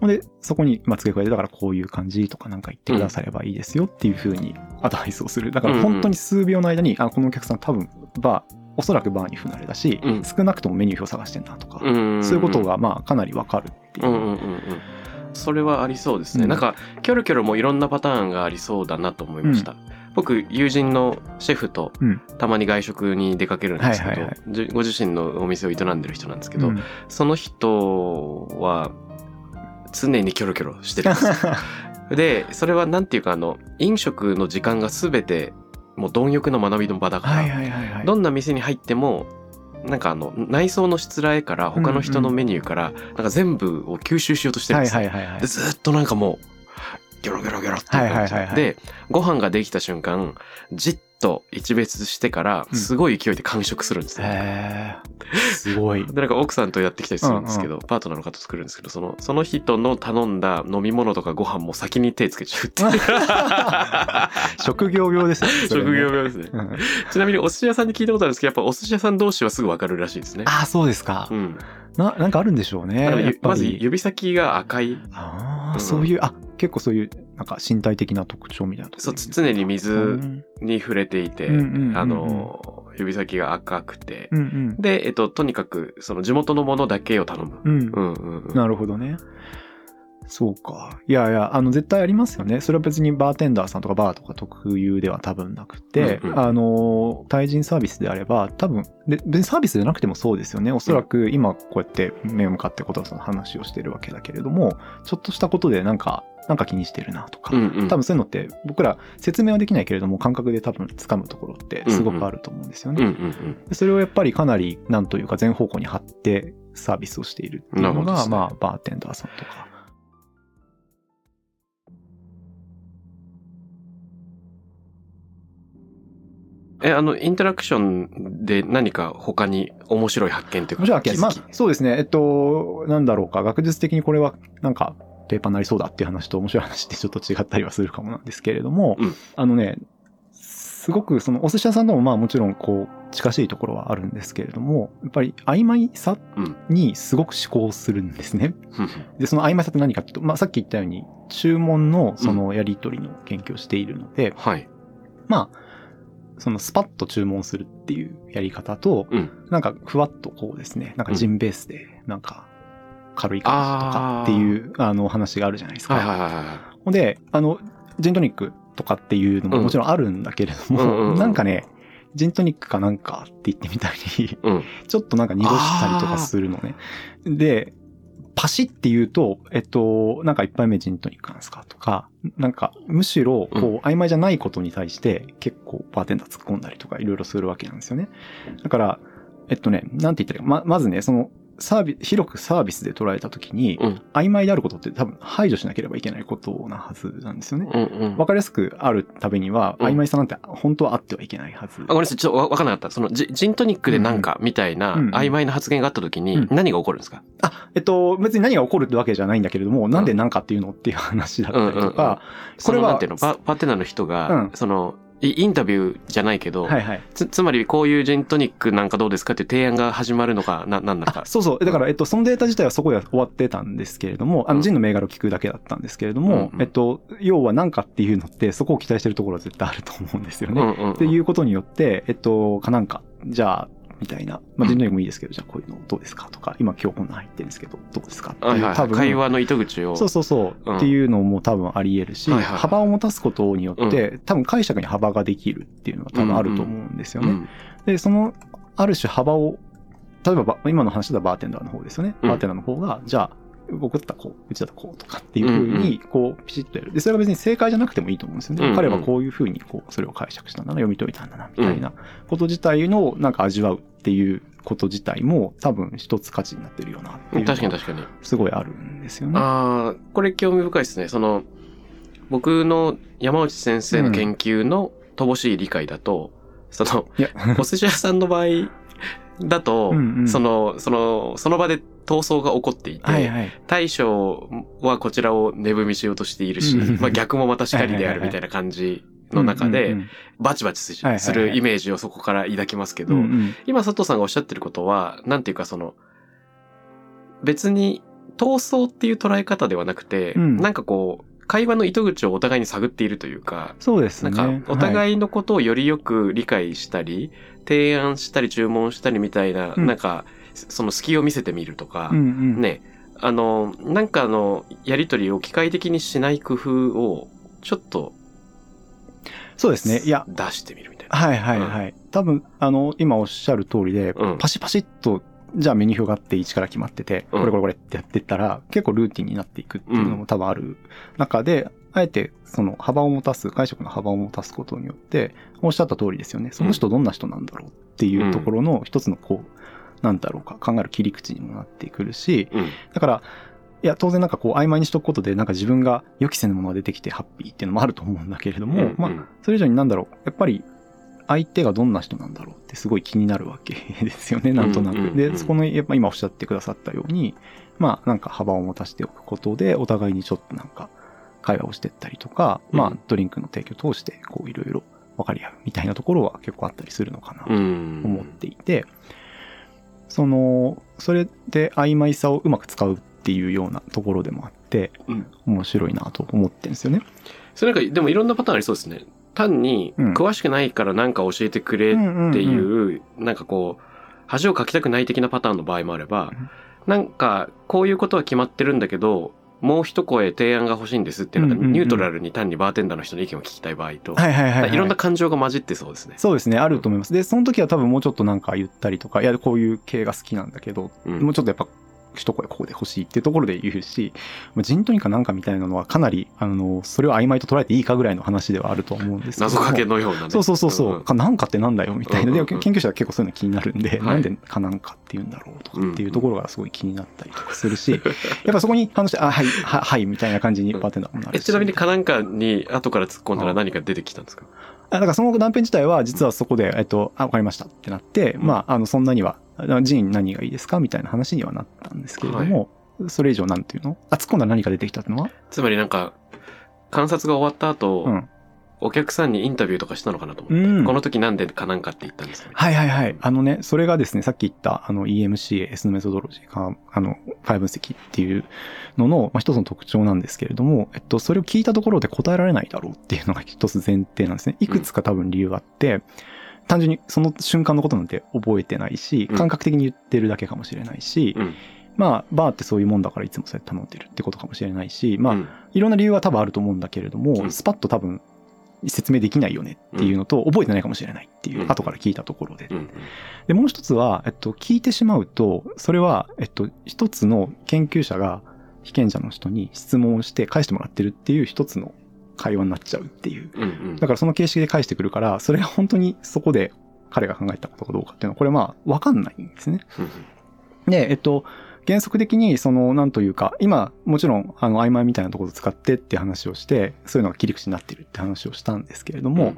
ほんで、そこにまあ付け加えて、だからこういう感じとかなんか言ってくださればいいですよっていう風にアドバイスをする。だから本当に数秒の間に、あ、このお客さん多分バー、おそらくバーに不慣れだし、うん少なくともメニュー表探してんなとか、うん。そういうことがまあかなりわかるっていうう。んうんうんうん。それはありそうですね。うんなんか、キョロキョロもいろんなパターンがありそうだなと思いました。僕、友人のシェフとうんたまに外食に出かけるんですけど、はいはいはいじご自身のお店を営んでる人なんですけど、うんその人は常にキョロキョロしてるんですよ。で、それはなんていうかあの、飲食の時間がすべてもう貪欲の学びの場だから、はいはいはいはい。どんな店に入っても、なんかあの、内装のしつらえから他の人のメニューから、なんか全部を吸収しようとしてるんはいですよ。はいはいはいで、。ずっとなんかもう、ギョロギョロギョロっていう感じはいはいはいはいで、ご飯ができた瞬間、じっと一別してから、うんすごい勢いで完食するんですよ。へーすごい。で、なんか奥さんとやってきたりするんですけど、パートナーの方と作るんですけど、その、その人の頼んだ飲み物とかご飯も先に手つけちゃうっていう。職業病ですよね。それ職ね業病ですね。うんちなみにお寿司屋さんに聞いたことあるんですけど、やっぱお寿司屋さん同士はすぐわかるらしいですね。ああ、そうですかう。ん。な、なんかあるんでしょうね。まず指先が赤い。ああ、うんそういう、あ、結構そういう、なんか身体的な特徴みたいなそう、ろ常に水うんに触れていて、あの、指先が赤くて、うんうん。で、えっと、とにかく、その地元のものだけを頼む。うんう。んうんうん。なるほどね。そうか。いやいや、あの、絶対ありますよね。それは別にバーテンダーさんとかバーとか特有では多分なくて、うんうんあの、対人サービスであれば、多分、で別にサービスじゃなくてもそうですよね。おそらく今こうやって目を向かってことはその話をしてるわけだけれども、ちょっとしたことでなんか、なんか気にしてるなとか、うんうん。多分そういうのって僕ら説明はできないけれども感覚で多分掴むところってすごくあると思うんですよね。うんうんうん。でそれをやっぱりかなりなんというか全方向に張ってサービスをしているっていうのが、ねまあバーテンダーさんとか。え、あの、インタラクションで何か他に面白い発見というか、もちろん、気づき？まあそうですね。えっと、なんだろうか、学術的にこれはなんかペーパーになりそうだっていう話と面白い話ってちょっと違ったりはするかもなんですけれども、うんあのね、すごくそのお寿司屋さんでもまあもちろんこう近しいところはあるんですけれども、やっぱり曖昧さうんにすごく思考するんですね。ふんで、その曖昧さって何かっていうと、まあさっき言ったように注文のそのやり取りの研究をしているので、はい。まあ、そのスパッと注文するっていうやり方と、うんなんかふわっとこうですね、なんかジンベースで、なんか軽い感じとかっていう、あの話があるじゃないですか。はいはいはいで、あの、ジントニックとかっていうのももちろんあるんだけれども、うんうんうんなんかね、ジントニックかなんかって言ってみたり、うん。ちょっとなんか濁したりとかするのね。で、パシって言うと、えっと、なんか一杯目ジントニックなんですかとか、なんかむしろこう曖昧じゃないことに対して結構バーテンダー突っ込んだりとかいろいろするわけなんですよね。だから、えっとね、なんて言ったらいいか、ま、まずね、その、サービ広くサービスで捉えたときに、うん曖昧であることって多分排除しなければいけないことなはずなんですよね。うんうん。わかりやすくあるためには、うん曖昧さなんて本当はあってはいけないはず。あ、ごめんなさい。ちょっとわわかんなかった。そのジ、ジントニックでなんかみたいなうんうん曖昧な発言があった時にうん何が起こるんですか？あ、えっと、別に何が起こるってわけじゃないんだけれども、なんでなんかっていうのっていう話だったりとか、これは、これはなんていうのパテナーの人が、うんその、イインタビューじゃないけど、はいはい。つ、つまりこういうジントニックなんかどうですかっていう提案が始まるのか、な、なんなのかあ、。そうそう。だから、えっと、そのデータ自体はそこで終わってたんですけれども、あの、うんジンの銘柄を聞くだけだったんですけれども、うんうんえっと、要は何かっていうのって、そこを期待してるところは絶対あると思うんですよね。うんうんうんっていうことによって、えっと、かなんか、じゃあ、みたいな、まあ、ジントニックもいいですけど、じゃあこういうのどうですかとか、今今日こんな入ってるんですけど、どうですかっていう、はいはいはい。多分、会話の糸口を。そうそうそう、うんっていうのも多分あり得るし、はいはいはい幅を持たすことによって、多分解釈に幅ができるっていうのが多分あると思うんですよね。うんで、その、ある種幅を、例えばば、今の話だバーテンダーの方ですよね。うんバーテンダーの方が、じゃあ、僕だったらこう、うちだったらこうとかっていうふうに、こう、ピシッとやる。で、それが別に正解じゃなくてもいいと思うんですよね。うんうん彼はこういうふうに、こう、それを解釈したんだな、読み解いたんだな、みたいなこと自体の、なんか味わうっていうこと自体も、多分一つ価値になってるよなっていう確かに確かに。すごいあるんですよね。ああ、これ興味深いですね。その、僕の山内先生の研究の乏しい理解だと、その、いや、お寿司屋さんの場合、だと、うんうんその、その、その場で闘争が起こっていて、はいはい。大将はこちらを値踏みしようとしているし、うんまあ逆もまたしかりであるみたいな感じの中で、バチバチするイメージをそこから抱きますけど、今佐藤さんがおっしゃってることは、なんていうかその、別に闘争っていう捉え方ではなくて、うん。なんかこう、会話の糸口をお互いに探っているというか、そうですね。なんか、おい、互いのことをよりよく理解したり、提案したり注文したりみたいな、うん。なんか、その隙を見せてみるとか、うんうん、ね、あの、なんかあの、やりとりを機械的にしない工夫を、ちょっとそうですね。いや、出してみるみたいな。はいはいはい。多分、あの、今おっしゃる通りで、うんパシパシっと、じゃあメニュー表があって1から決まってて、うんこれこれこれってやってったら、結構ルーティンになっていくっていうのも多分ある中で、あえてその幅を持たす、解釈の幅を持たすことによって、おっしゃった通りですよね。その人どんな人なんだろうっていうところの一つのこう、なんだろうか、考える切り口にもなってくるし、うん。だから、いや、当然なんかこう曖昧にしとくことで、なんか自分が予期せぬものが出てきてハッピーっていうのもあると思うんだけれども、うんまあ、それ以上になんだろう、やっぱり相手がどんな人なんだろうってすごい気になるわけですよね、なんとなく。うんうんうんで、そこの、やっぱ今おっしゃってくださったように、まあなんか幅を持たせておくことで、お互いにちょっとなんか会話をしてったりとか、うん。まあドリンクの提供を通して、こういろいろ分かり合うみたいなところは結構あったりするのかなとうん。思っていて、その、それで曖昧さをうまく使うっていうようなところでもあって、うん面白いなと思ってるんですよね。それなんか、でもいろんなパターンありそうですね。単に、うん詳しくないからなんか教えてくれっていう、なんかこう、恥をかきたくない的なパターンの場合もあればうん、なんか、こういうことは決まってるんだけど、もう一声提案が欲しいんですっていうのが、ニュートラルに単にバーテンダーの人の意見を聞きたい場合と、はいはいはい、はい。いろんな感情が混じってそうですね。そうですね、あると思います。で、その時は多分もうちょっとなんか言ったりとか、いや、こういう系が好きなんだけど、うんもうちょっとやっぱ、一声ここで欲しいっていうところで言うし、まあジントニカなんかみたいなのはかなり、あの、それを曖昧と捉えていいかぐらいの話ではあると思うんですけども。謎かけのようなね。そうそうそうそう、んんかなんかってなんだよみたいな。で、うんうんうん研究者は結構そういうの気になるんで、はいなんでかなんかって言うんだろうとかっていうところがすごい気になったりとかするし、やっぱそこに反応して、あ、はい、ははい、みたいな感じにバーテンダーもなるえ、し。ちなみに、かなんかに後から突っ込んだら何か出てきたんですか？あだからその断片自体は実はそこで、えっと、あ、わかりましたってなって、うんまあ、あの、そんなには、あジーン何がいいですかみたいな話にはなったんですけれども、それ以上なんていうの？あ、突っ込んだら何が出てきたのは？つまりなんか、観察が終わった後、うん。お客さんにインタビューとかしたのかなと思って、うんこの時なんでかなんかって言ったんですかね。はいはいはい。あのね、それがですね、さっき言った、あの EMCA、S のメソドロジーか、あの、ファイル分析っていうのの、まあ、一つの特徴なんですけれども、えっと、それを聞いたところで答えられないだろうっていうのが一つ前提なんですね。いくつか多分理由があって、単純にその瞬間のことなんて覚えてないしうん、感覚的に言ってるだけかもしれないし、うん。まあ、バーってそういうもんだからいつもそうやって頼んでるってことかもしれないし、まあ、うんいろんな理由は多分あると思うんだけれども、うんスパッと多分説明できないよねっていうのと、覚えてないかもしれないっていう、うん後から聞いたところで。うん。で、もう一つは、えっと、聞いてしまうと、それは、えっと、一つの研究者が被験者の人に質問をして返してもらってるっていう一つの会話になっちゃうっていう。うん。うん。だからその形式で返してくるから、それが本当にそこで彼が考えたことかどうかっていうのは、これまあ、わかんないんですね。うんで、えっと、原則的に、その、なんというか、今、もちろん、あの、曖昧みたいなところを使ってって話をして、そういうのが切り口になってるって話をしたんですけれども、うん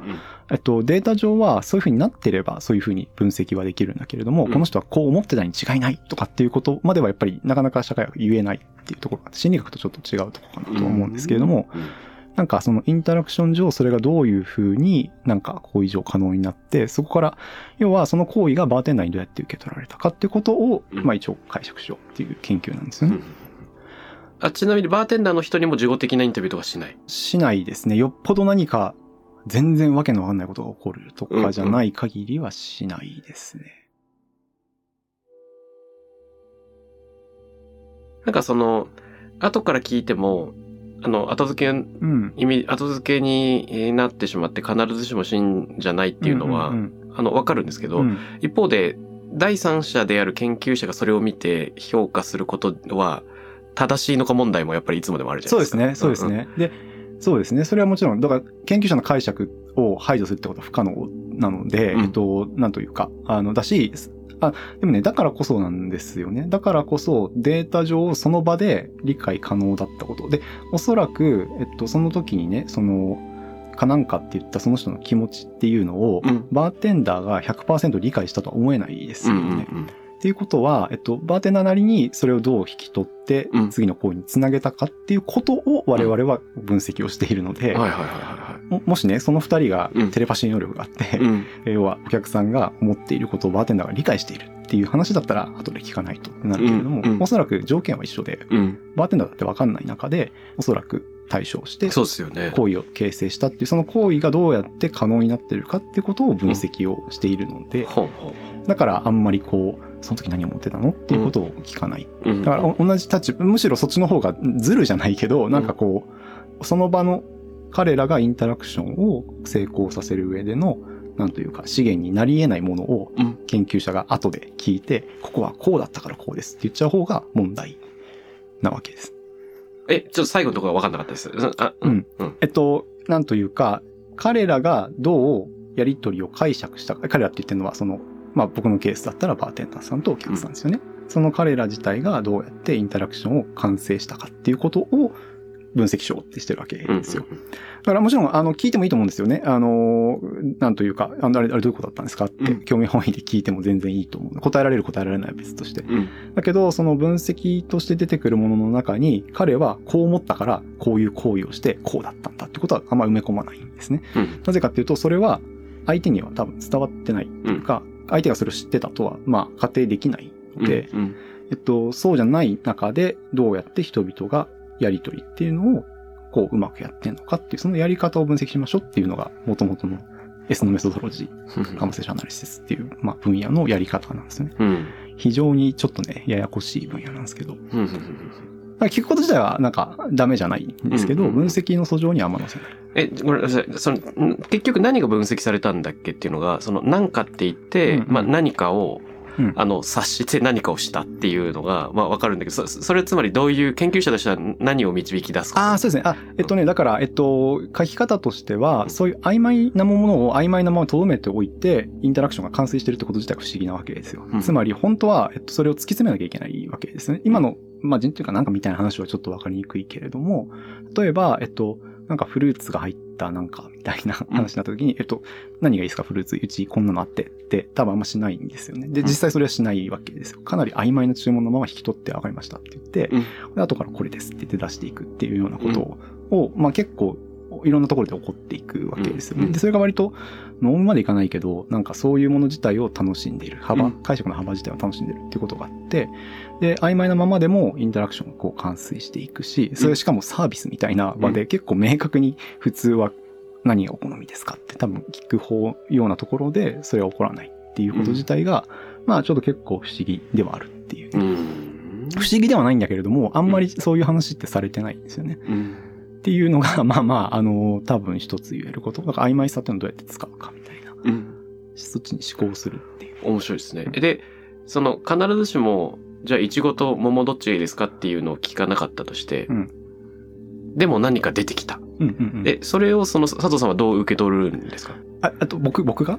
えっと、データ上はそういう風になってれば、そういう風に分析はできるんだけれども、うんこの人はこう思ってたに違いないとかっていうことまではやっぱりなかなか社会は言えないっていうところが、心理学とちょっと違うところかなとは思うんですけれども、うんなんかそのインタラクション上それがどういう風になんか行為上可能になって、そこから、要はその行為がバーテンダーにどうやって受け取られたかっていうことを、うんまあ一応解釈しようっていう研究なんですよね。うんあ、ちなみにバーテンダーの人にも事後的なインタビューとかしない？しないですね。よっぽど何か全然わけのわかんないことが起こるとかじゃない限りはしないですね。なんかその、後から聞いても、あの、後付けうん。意味、後付けになってしまって必ずしも真じゃないっていうのは、んあの、わかるんですけど、うんうん一方で、第三者である研究者がそれを見て評価することは、正しいのか問題もやっぱりいつまでもあるじゃそうないですか。ですね、そうですね。で、そうですね。それはもちろん、だから研究者の解釈を排除するってことは不可能なので、うんえっと、なんというか、あの、だし、あ、でもね、だからこそなんですよね。だからこそデータ上その場で理解可能だったこと。で、おそらく、えっと、その時にね、その、かなんかって言ったその人の気持ちっていうのを、うんバーテンダーが100%理解したとは思えないですうんよね。うんうんっていうことは、えっと、バーテンダーなりにそれをどう引き取ってうん、次の行為につなげたかっていうことを我々は分析をしているので、はいはいはいはももしね、その二人がうんテレパシー能力があって。うん。要はお客さんが思っていることをバーテンダーが理解しているっていう話だったら後で聞かないとなるけれども、うんうんおそらく条件は一緒で、うん。バーテンダーだってわかんない中で、おそらく対処をして、そうですよね。行為を形成したっていう、その行為がどうやって可能になっているかってことを分析をしているので、ほうほだからあんまりこう、その時何を思ってたのっていうことを聞かない。だからお同じ立場、むしろそっちの方がズルじゃないけど、なんかこう、その場の彼らがインタラクションを成功させる上での、なんというか資源になり得ないものをうん研究者が後で聞いて、ここはこうだったからこうですって言っちゃう方が問題なわけです。え、ちょっと最後のところが分かんなかったです。うんあ、うん。うん。えっと、なんというか、彼らがどうやりとりを解釈したか、彼らって言ってるのは、その、まあ僕のケースだったらバーテンダーさんとお客さんですよね。その彼ら自体がどうやってインタラクションを完成したかっていうことを分析しようってしてるわけうん。ですよ。だからもちろん、あの、聞いてもいいと思うんですよね。あの、なんというか、あのあれ、あれどういうことだったんですかって、うん興味本位で聞いても全然いいと思う。答えられる答えられないは別として。うん。だけど、その分析として出てくるものの中に、彼はこう思ったから、こういう行為をして、こうだったんだってことはあんま埋め込まないんですね。うん。なぜかっていうと、それは相手には多分伝わってないというか、相手がそれを知ってたとは、まあ、仮定できないので、うん。えっと、そうじゃない中で、どうやって人々がやりとりっていうのを、こう、うまくやってんのかっていう、そのやり方を分析しましょうっていうのが、元々の S のメソドロジー、カムセーションアナリシスっていう、まあ、分野のやり方なんですよね。うん。非常にちょっとね、ややこしい分野なんですけど、聞くこと自体はなんかダメじゃないんですけど、分析の訴状にはあんま載せない。え、ごめんなさい。その、ん結局何が分析されたんだっけっていうのが、その何かって言って、うんうんまあ何かを、うんあの、察して何かをしたっていうのが、まあわかるんだけど、そそれつまりどういう研究者としては何を導き出すか？ああ、そうですね。あ、えっとね、だから、えっと、書き方としては、そういう曖昧なものを曖昧なまま留めておいて、インタラクションが完成してるってこと自体が不思議なわけですよ。うんつまり、本当は、えっと、それを突き詰めなきゃいけないわけですね。今の、まあ、人っていうかなんかみたいな話はちょっとわかりにくいけれども、例えば、えっと、なんかフルーツが入ったなんかみたいな話になった時に、えっと、何がいいですか？フルーツ、うちこんなのあってって多分あんましないんですよね。で、うん実際それはしないわけですよ。かなり曖昧な注文のまま引き取って分かりましたって言って、うんで後からこれですって言って出していくっていうようなことを、まあ結構いろんなところで起こっていくわけですよね。うんで、それが割とノームまでいかないけど、なんかそういうもの自体を楽しんでいる。幅、うん解釈の幅自体を楽しんでるっていうことがあって、で、曖昧なままでもインタラクションがこう完遂していくし、それしかもサービスみたいな場で結構明確に普通は何がお好みですかって多分聞く方ようなところでそれは起こらないっていうこと自体が、まあちょっと結構不思議ではあるっていう。うん。不思議ではないんだけれども、あんまりそういう話ってされてないんですよね。うん。っていうのが、まあまあ、あの、多分一つ言えること。だから曖昧さっていうのをどうやって使うかみたいな。うん。そっちに思考するっていう。面白いですね。で、その必ずしも、じゃあ、いちごと桃どっちがいいですかっていうのを聞かなかったとして、うんでも何か出てきた。うんうんうん。え、それをその佐藤さんはどう受け取るんですか？あ、あと僕、僕が？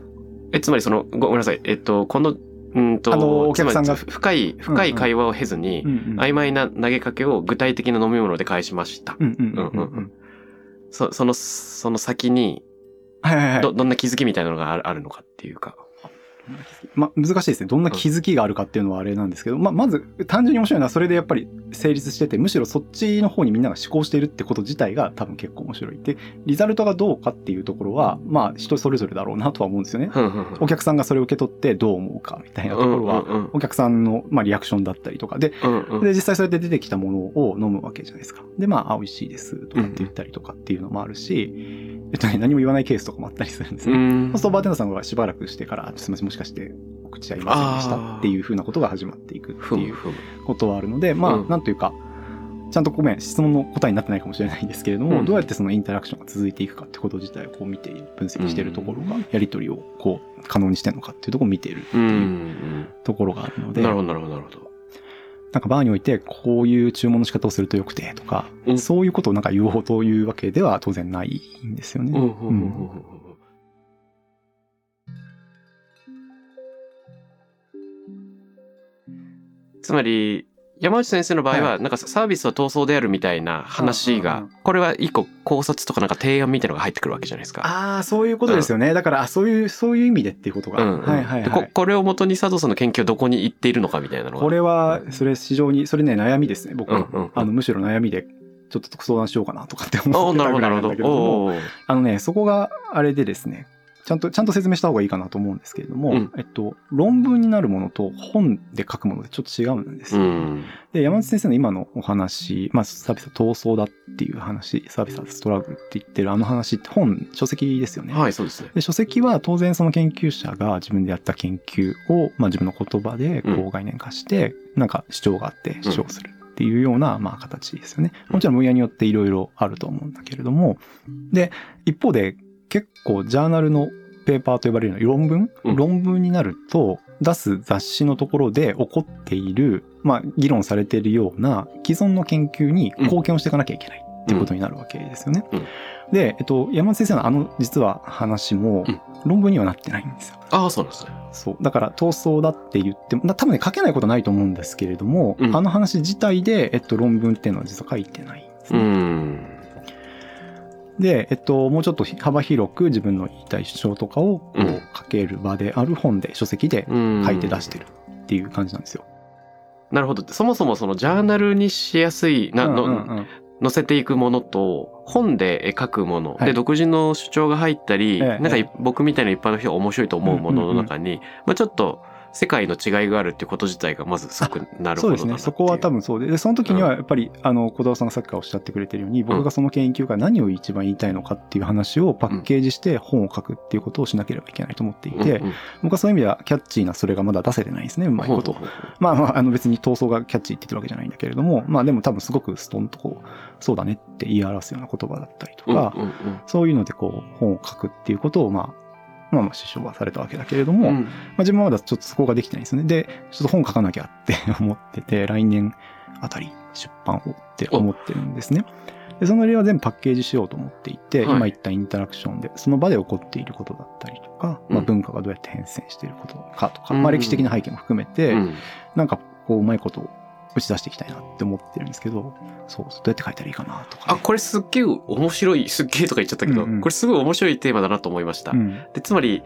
え、つまりその、ごごめんなさい。えっと、この、うんと、あのお客さんが深い、深い会話を経ずに、曖昧な投げかけを具体的な飲み物で返しました。うんうんうんうんうんうんそその、その先に、はいはいはい。ど、どんな気づきみたいなのがあるあるのかっていうか。まあ、難しいですね。どんな気づきがあるかっていうのはあれなんですけど、まあ、まず、単純に面白いのはそれでやっぱり成立してて、むしろそっちの方にみんなが思考しているってこと自体が多分結構面白い。で、リザルトがどうかっていうところは、まあ、人それぞれだろうなとは思うんですよね。お客さんがそれを受け取ってどう思うかみたいなところは、お客さんの、まあ、リアクションだったりとかで、で、実際それで出てきたものを飲むわけじゃないですか。で、まあ、あ、美味しいですとかって言ったりとかっていうのもあるし、えっとね、何も言わないケースとかもあったりするんですね。うんそうするとバーテンダーさんがしばらくしてから、すみません、もしかしてお口合いませんでしたっていうふうなことが始まっていくっていう。ことはあるので、まあ、うんなんというか、ちゃんとごめん、質問の答えになってないかもしれないんですけれども、うんどうやってそのインタラクションが続いていくかってこと自体をこう見ている、分析しているところが、やりとりをこう可能にしてるのかっていうところを見ているってう。いうんところがあるので、なるほど、なるほど、なるほど。なんかバーにおいてこういう注文の仕方をするとよくてとか、うんそういうことをなんか言おうというわけでは当然ないんですよね。うんうんつまり、山内先生の場合は、なんかサービスは闘争であるみたいな話がうんうんうん、これは一個考察とかなんか提案みたいなのが入ってくるわけじゃないですか。ああ、そういうことですよね。だから、あそういう、そういう意味でっていうことが。うんうんはいはいはい。これを元に佐藤さんの研究はどこに行っているのかみたいなのが。これは、それ非常に、それね、悩みですね、僕は。うんうんうんあの、むしろ悩みで、ちょっと相談しようかなとかってお思ってたーなるほど、なるほど。ぐらいなんだけれども、あのね、そこがあれでですね、ちゃんと、ちゃんと説明した方がいいかなと思うんですけれども、うんえっと、論文になるものと本で書くものでちょっと違うんですよ。うん。で、山内先生の今のお話、まあ、サービスは闘争だっていう話、サービスはストラグルって言ってるあの話って本、書籍ですよね。はい、そうですね。で書籍は当然その研究者が自分でやった研究を、まあ、自分の言葉でこうんう概念化して、なんか主張があって主張するっていうような、まあ、形ですよね。もちろん分野によっていろいろあると思うんだけれども、で、一方で結構ジャーナルのペーパーと呼ばれるような論文、うん論文になると出す雑誌のところで起こっている、まあ、議論されているような既存の研究に貢献をしていかなきゃいけないっていうことになるわけですよね。うんで、えっと、山内先生のあの実は話もうん論文にはなってないんですよ。ああ、そうですね。そう。だから、闘争だって言っても、な多分ね、書けないことないと思うんですけれども、うんあの話自体で、えっと、論文っていうのは実は書いてないんですうね。ん。で、えっと、もうちょっと幅広く自分の言いたい主張とかを書ける場である本で、書籍でうん。書いて出してるっていう感じなんですよ。なるほど。そもそもそのジャーナルにしやすい、な、のうんうんうん載せていくものと、本で書くもの、はいで、独自の主張が入ったり、ええなんかい僕みたいな一般の人が面白いと思うものの中に、まあちょっと世界の違いがあるってこと自体がまずすごくなるほどそうですね。そこは多分、分そうで。で、その時にはやっぱり、あの、小沢さんがさっきからおっしゃってくれてるように、僕がその研究から何を一番言いたいのかっていう話をパッケージして本を書くっていうことをしなければいけないと思っていて、うんうん僕はそういう意味ではキャッチーなそれがまだ出せてないんですね、うまいこと。まあまあ、あの別に闘争がキャッチーって言ってるわけじゃないんだけれども、まあでも多分すごくストンとこう、そうだねって言い表すような言葉だったりとか、うんうんそういうのでこう、本を書くっていうことを、まあ、まあまあ、師匠はされたわけだけれども、うんまあ、自分はまだちょっとそこができてないんですね。で、ちょっと本書かなきゃって 思ってて、来年あたり出版をって思ってるんですね。で、その理由は全部パッケージしようと思っていて、はい今言ったインタラクションで、その場で起こっていることだったりとか、まあ、うん文化がどうやって変遷していることかとか、うんまあ歴史的な背景も含めて、うんなんかこう、うまいことを打ち出していきたいなって思ってるんですけど、そう、どうやって書いたらいいかなとかあ、ね、これすっげえ面白い、すっげえとか言っちゃったけど、うんうんこれすごい面白いテーマだなと思いました。うん。で、つまり、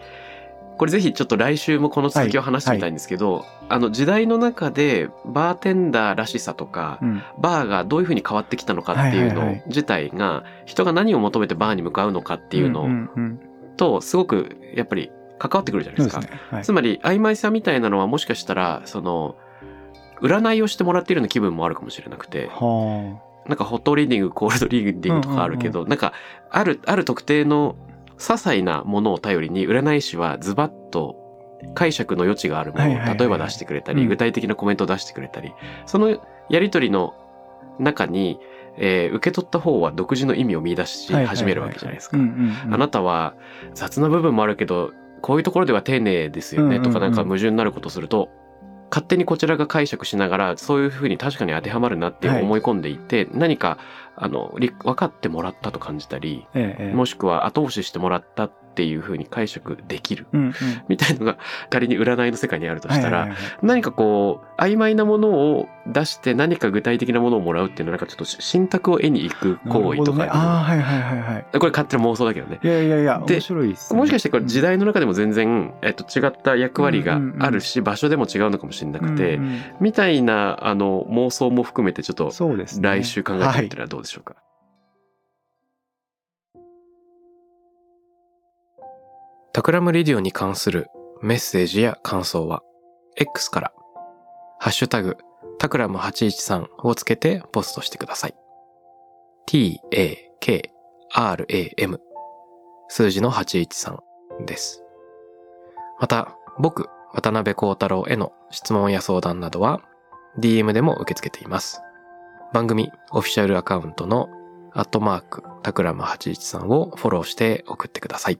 これぜひちょっと来週もこの続きを話してみたいんですけど、あの時代の中でバーテンダーらしさとか、うん。バーがどういうふうに変わってきたのかっていうのはいはいはい自体が、人が何を求めてバーに向かうのかっていううんのうんと、すごくやっぱり関わってくるじゃないですか。すね。はいつ。まり、曖昧さみたいなのはもしかしたら、その、占いをしてもらっているような気分もあるかもしれなくて、はなんかホットリーディング、コールドリーディングとかあるけど、なんか、ある、ある特定の些細なものを頼りに、占い師はズバッと解釈の余地があるものを例えば出してくれたり、うん。具体的なコメントを出してくれたり、そのやりとりの中に、えー受け取った方は独自の意味を見出しあ。始めるわけじゃないですか。うん。うんうん。あなたは雑な部分もあるけど、こういうところでは丁寧ですよねとかうんうんうん。なんか矛盾になることすると、勝手にこちらが解釈しながら、そういうふうに確かに当てはまるなってはい。思い込んでいて、何か、あの、り分かってもらったと感じたり、ええええ。もしくは後押ししてもらったっていうふうに解釈できる。みたいのが仮に占いの世界にあるとしたら、何かこう、曖昧なものを出して何か具体的なものをもらうっていうのはなんかちょっと信託を得に行く行為とか、ああ、はいはいはいはい。これ勝手な妄想だけどね。いやいやいや、で面白いです、ね。もしかしてこれ時代の中でも全然、えっと、違った役割があるし、場所でも違うのかもしれなくて、みたいな、あの、妄想も含めてちょっと。来週考えてみはいたらどうでしょうか？ Takram Radio に関するメッセージや感想は、X から、ハッシュタグ、タクラム813をつけてポストしてください。t-a-k-r-a-m 数字の813です。また、僕、渡辺幸太郎への質問や相談などは、DM でも受け付けています。番組オフィシャルアカウントのアットマークタクラム813をフォローして送ってください。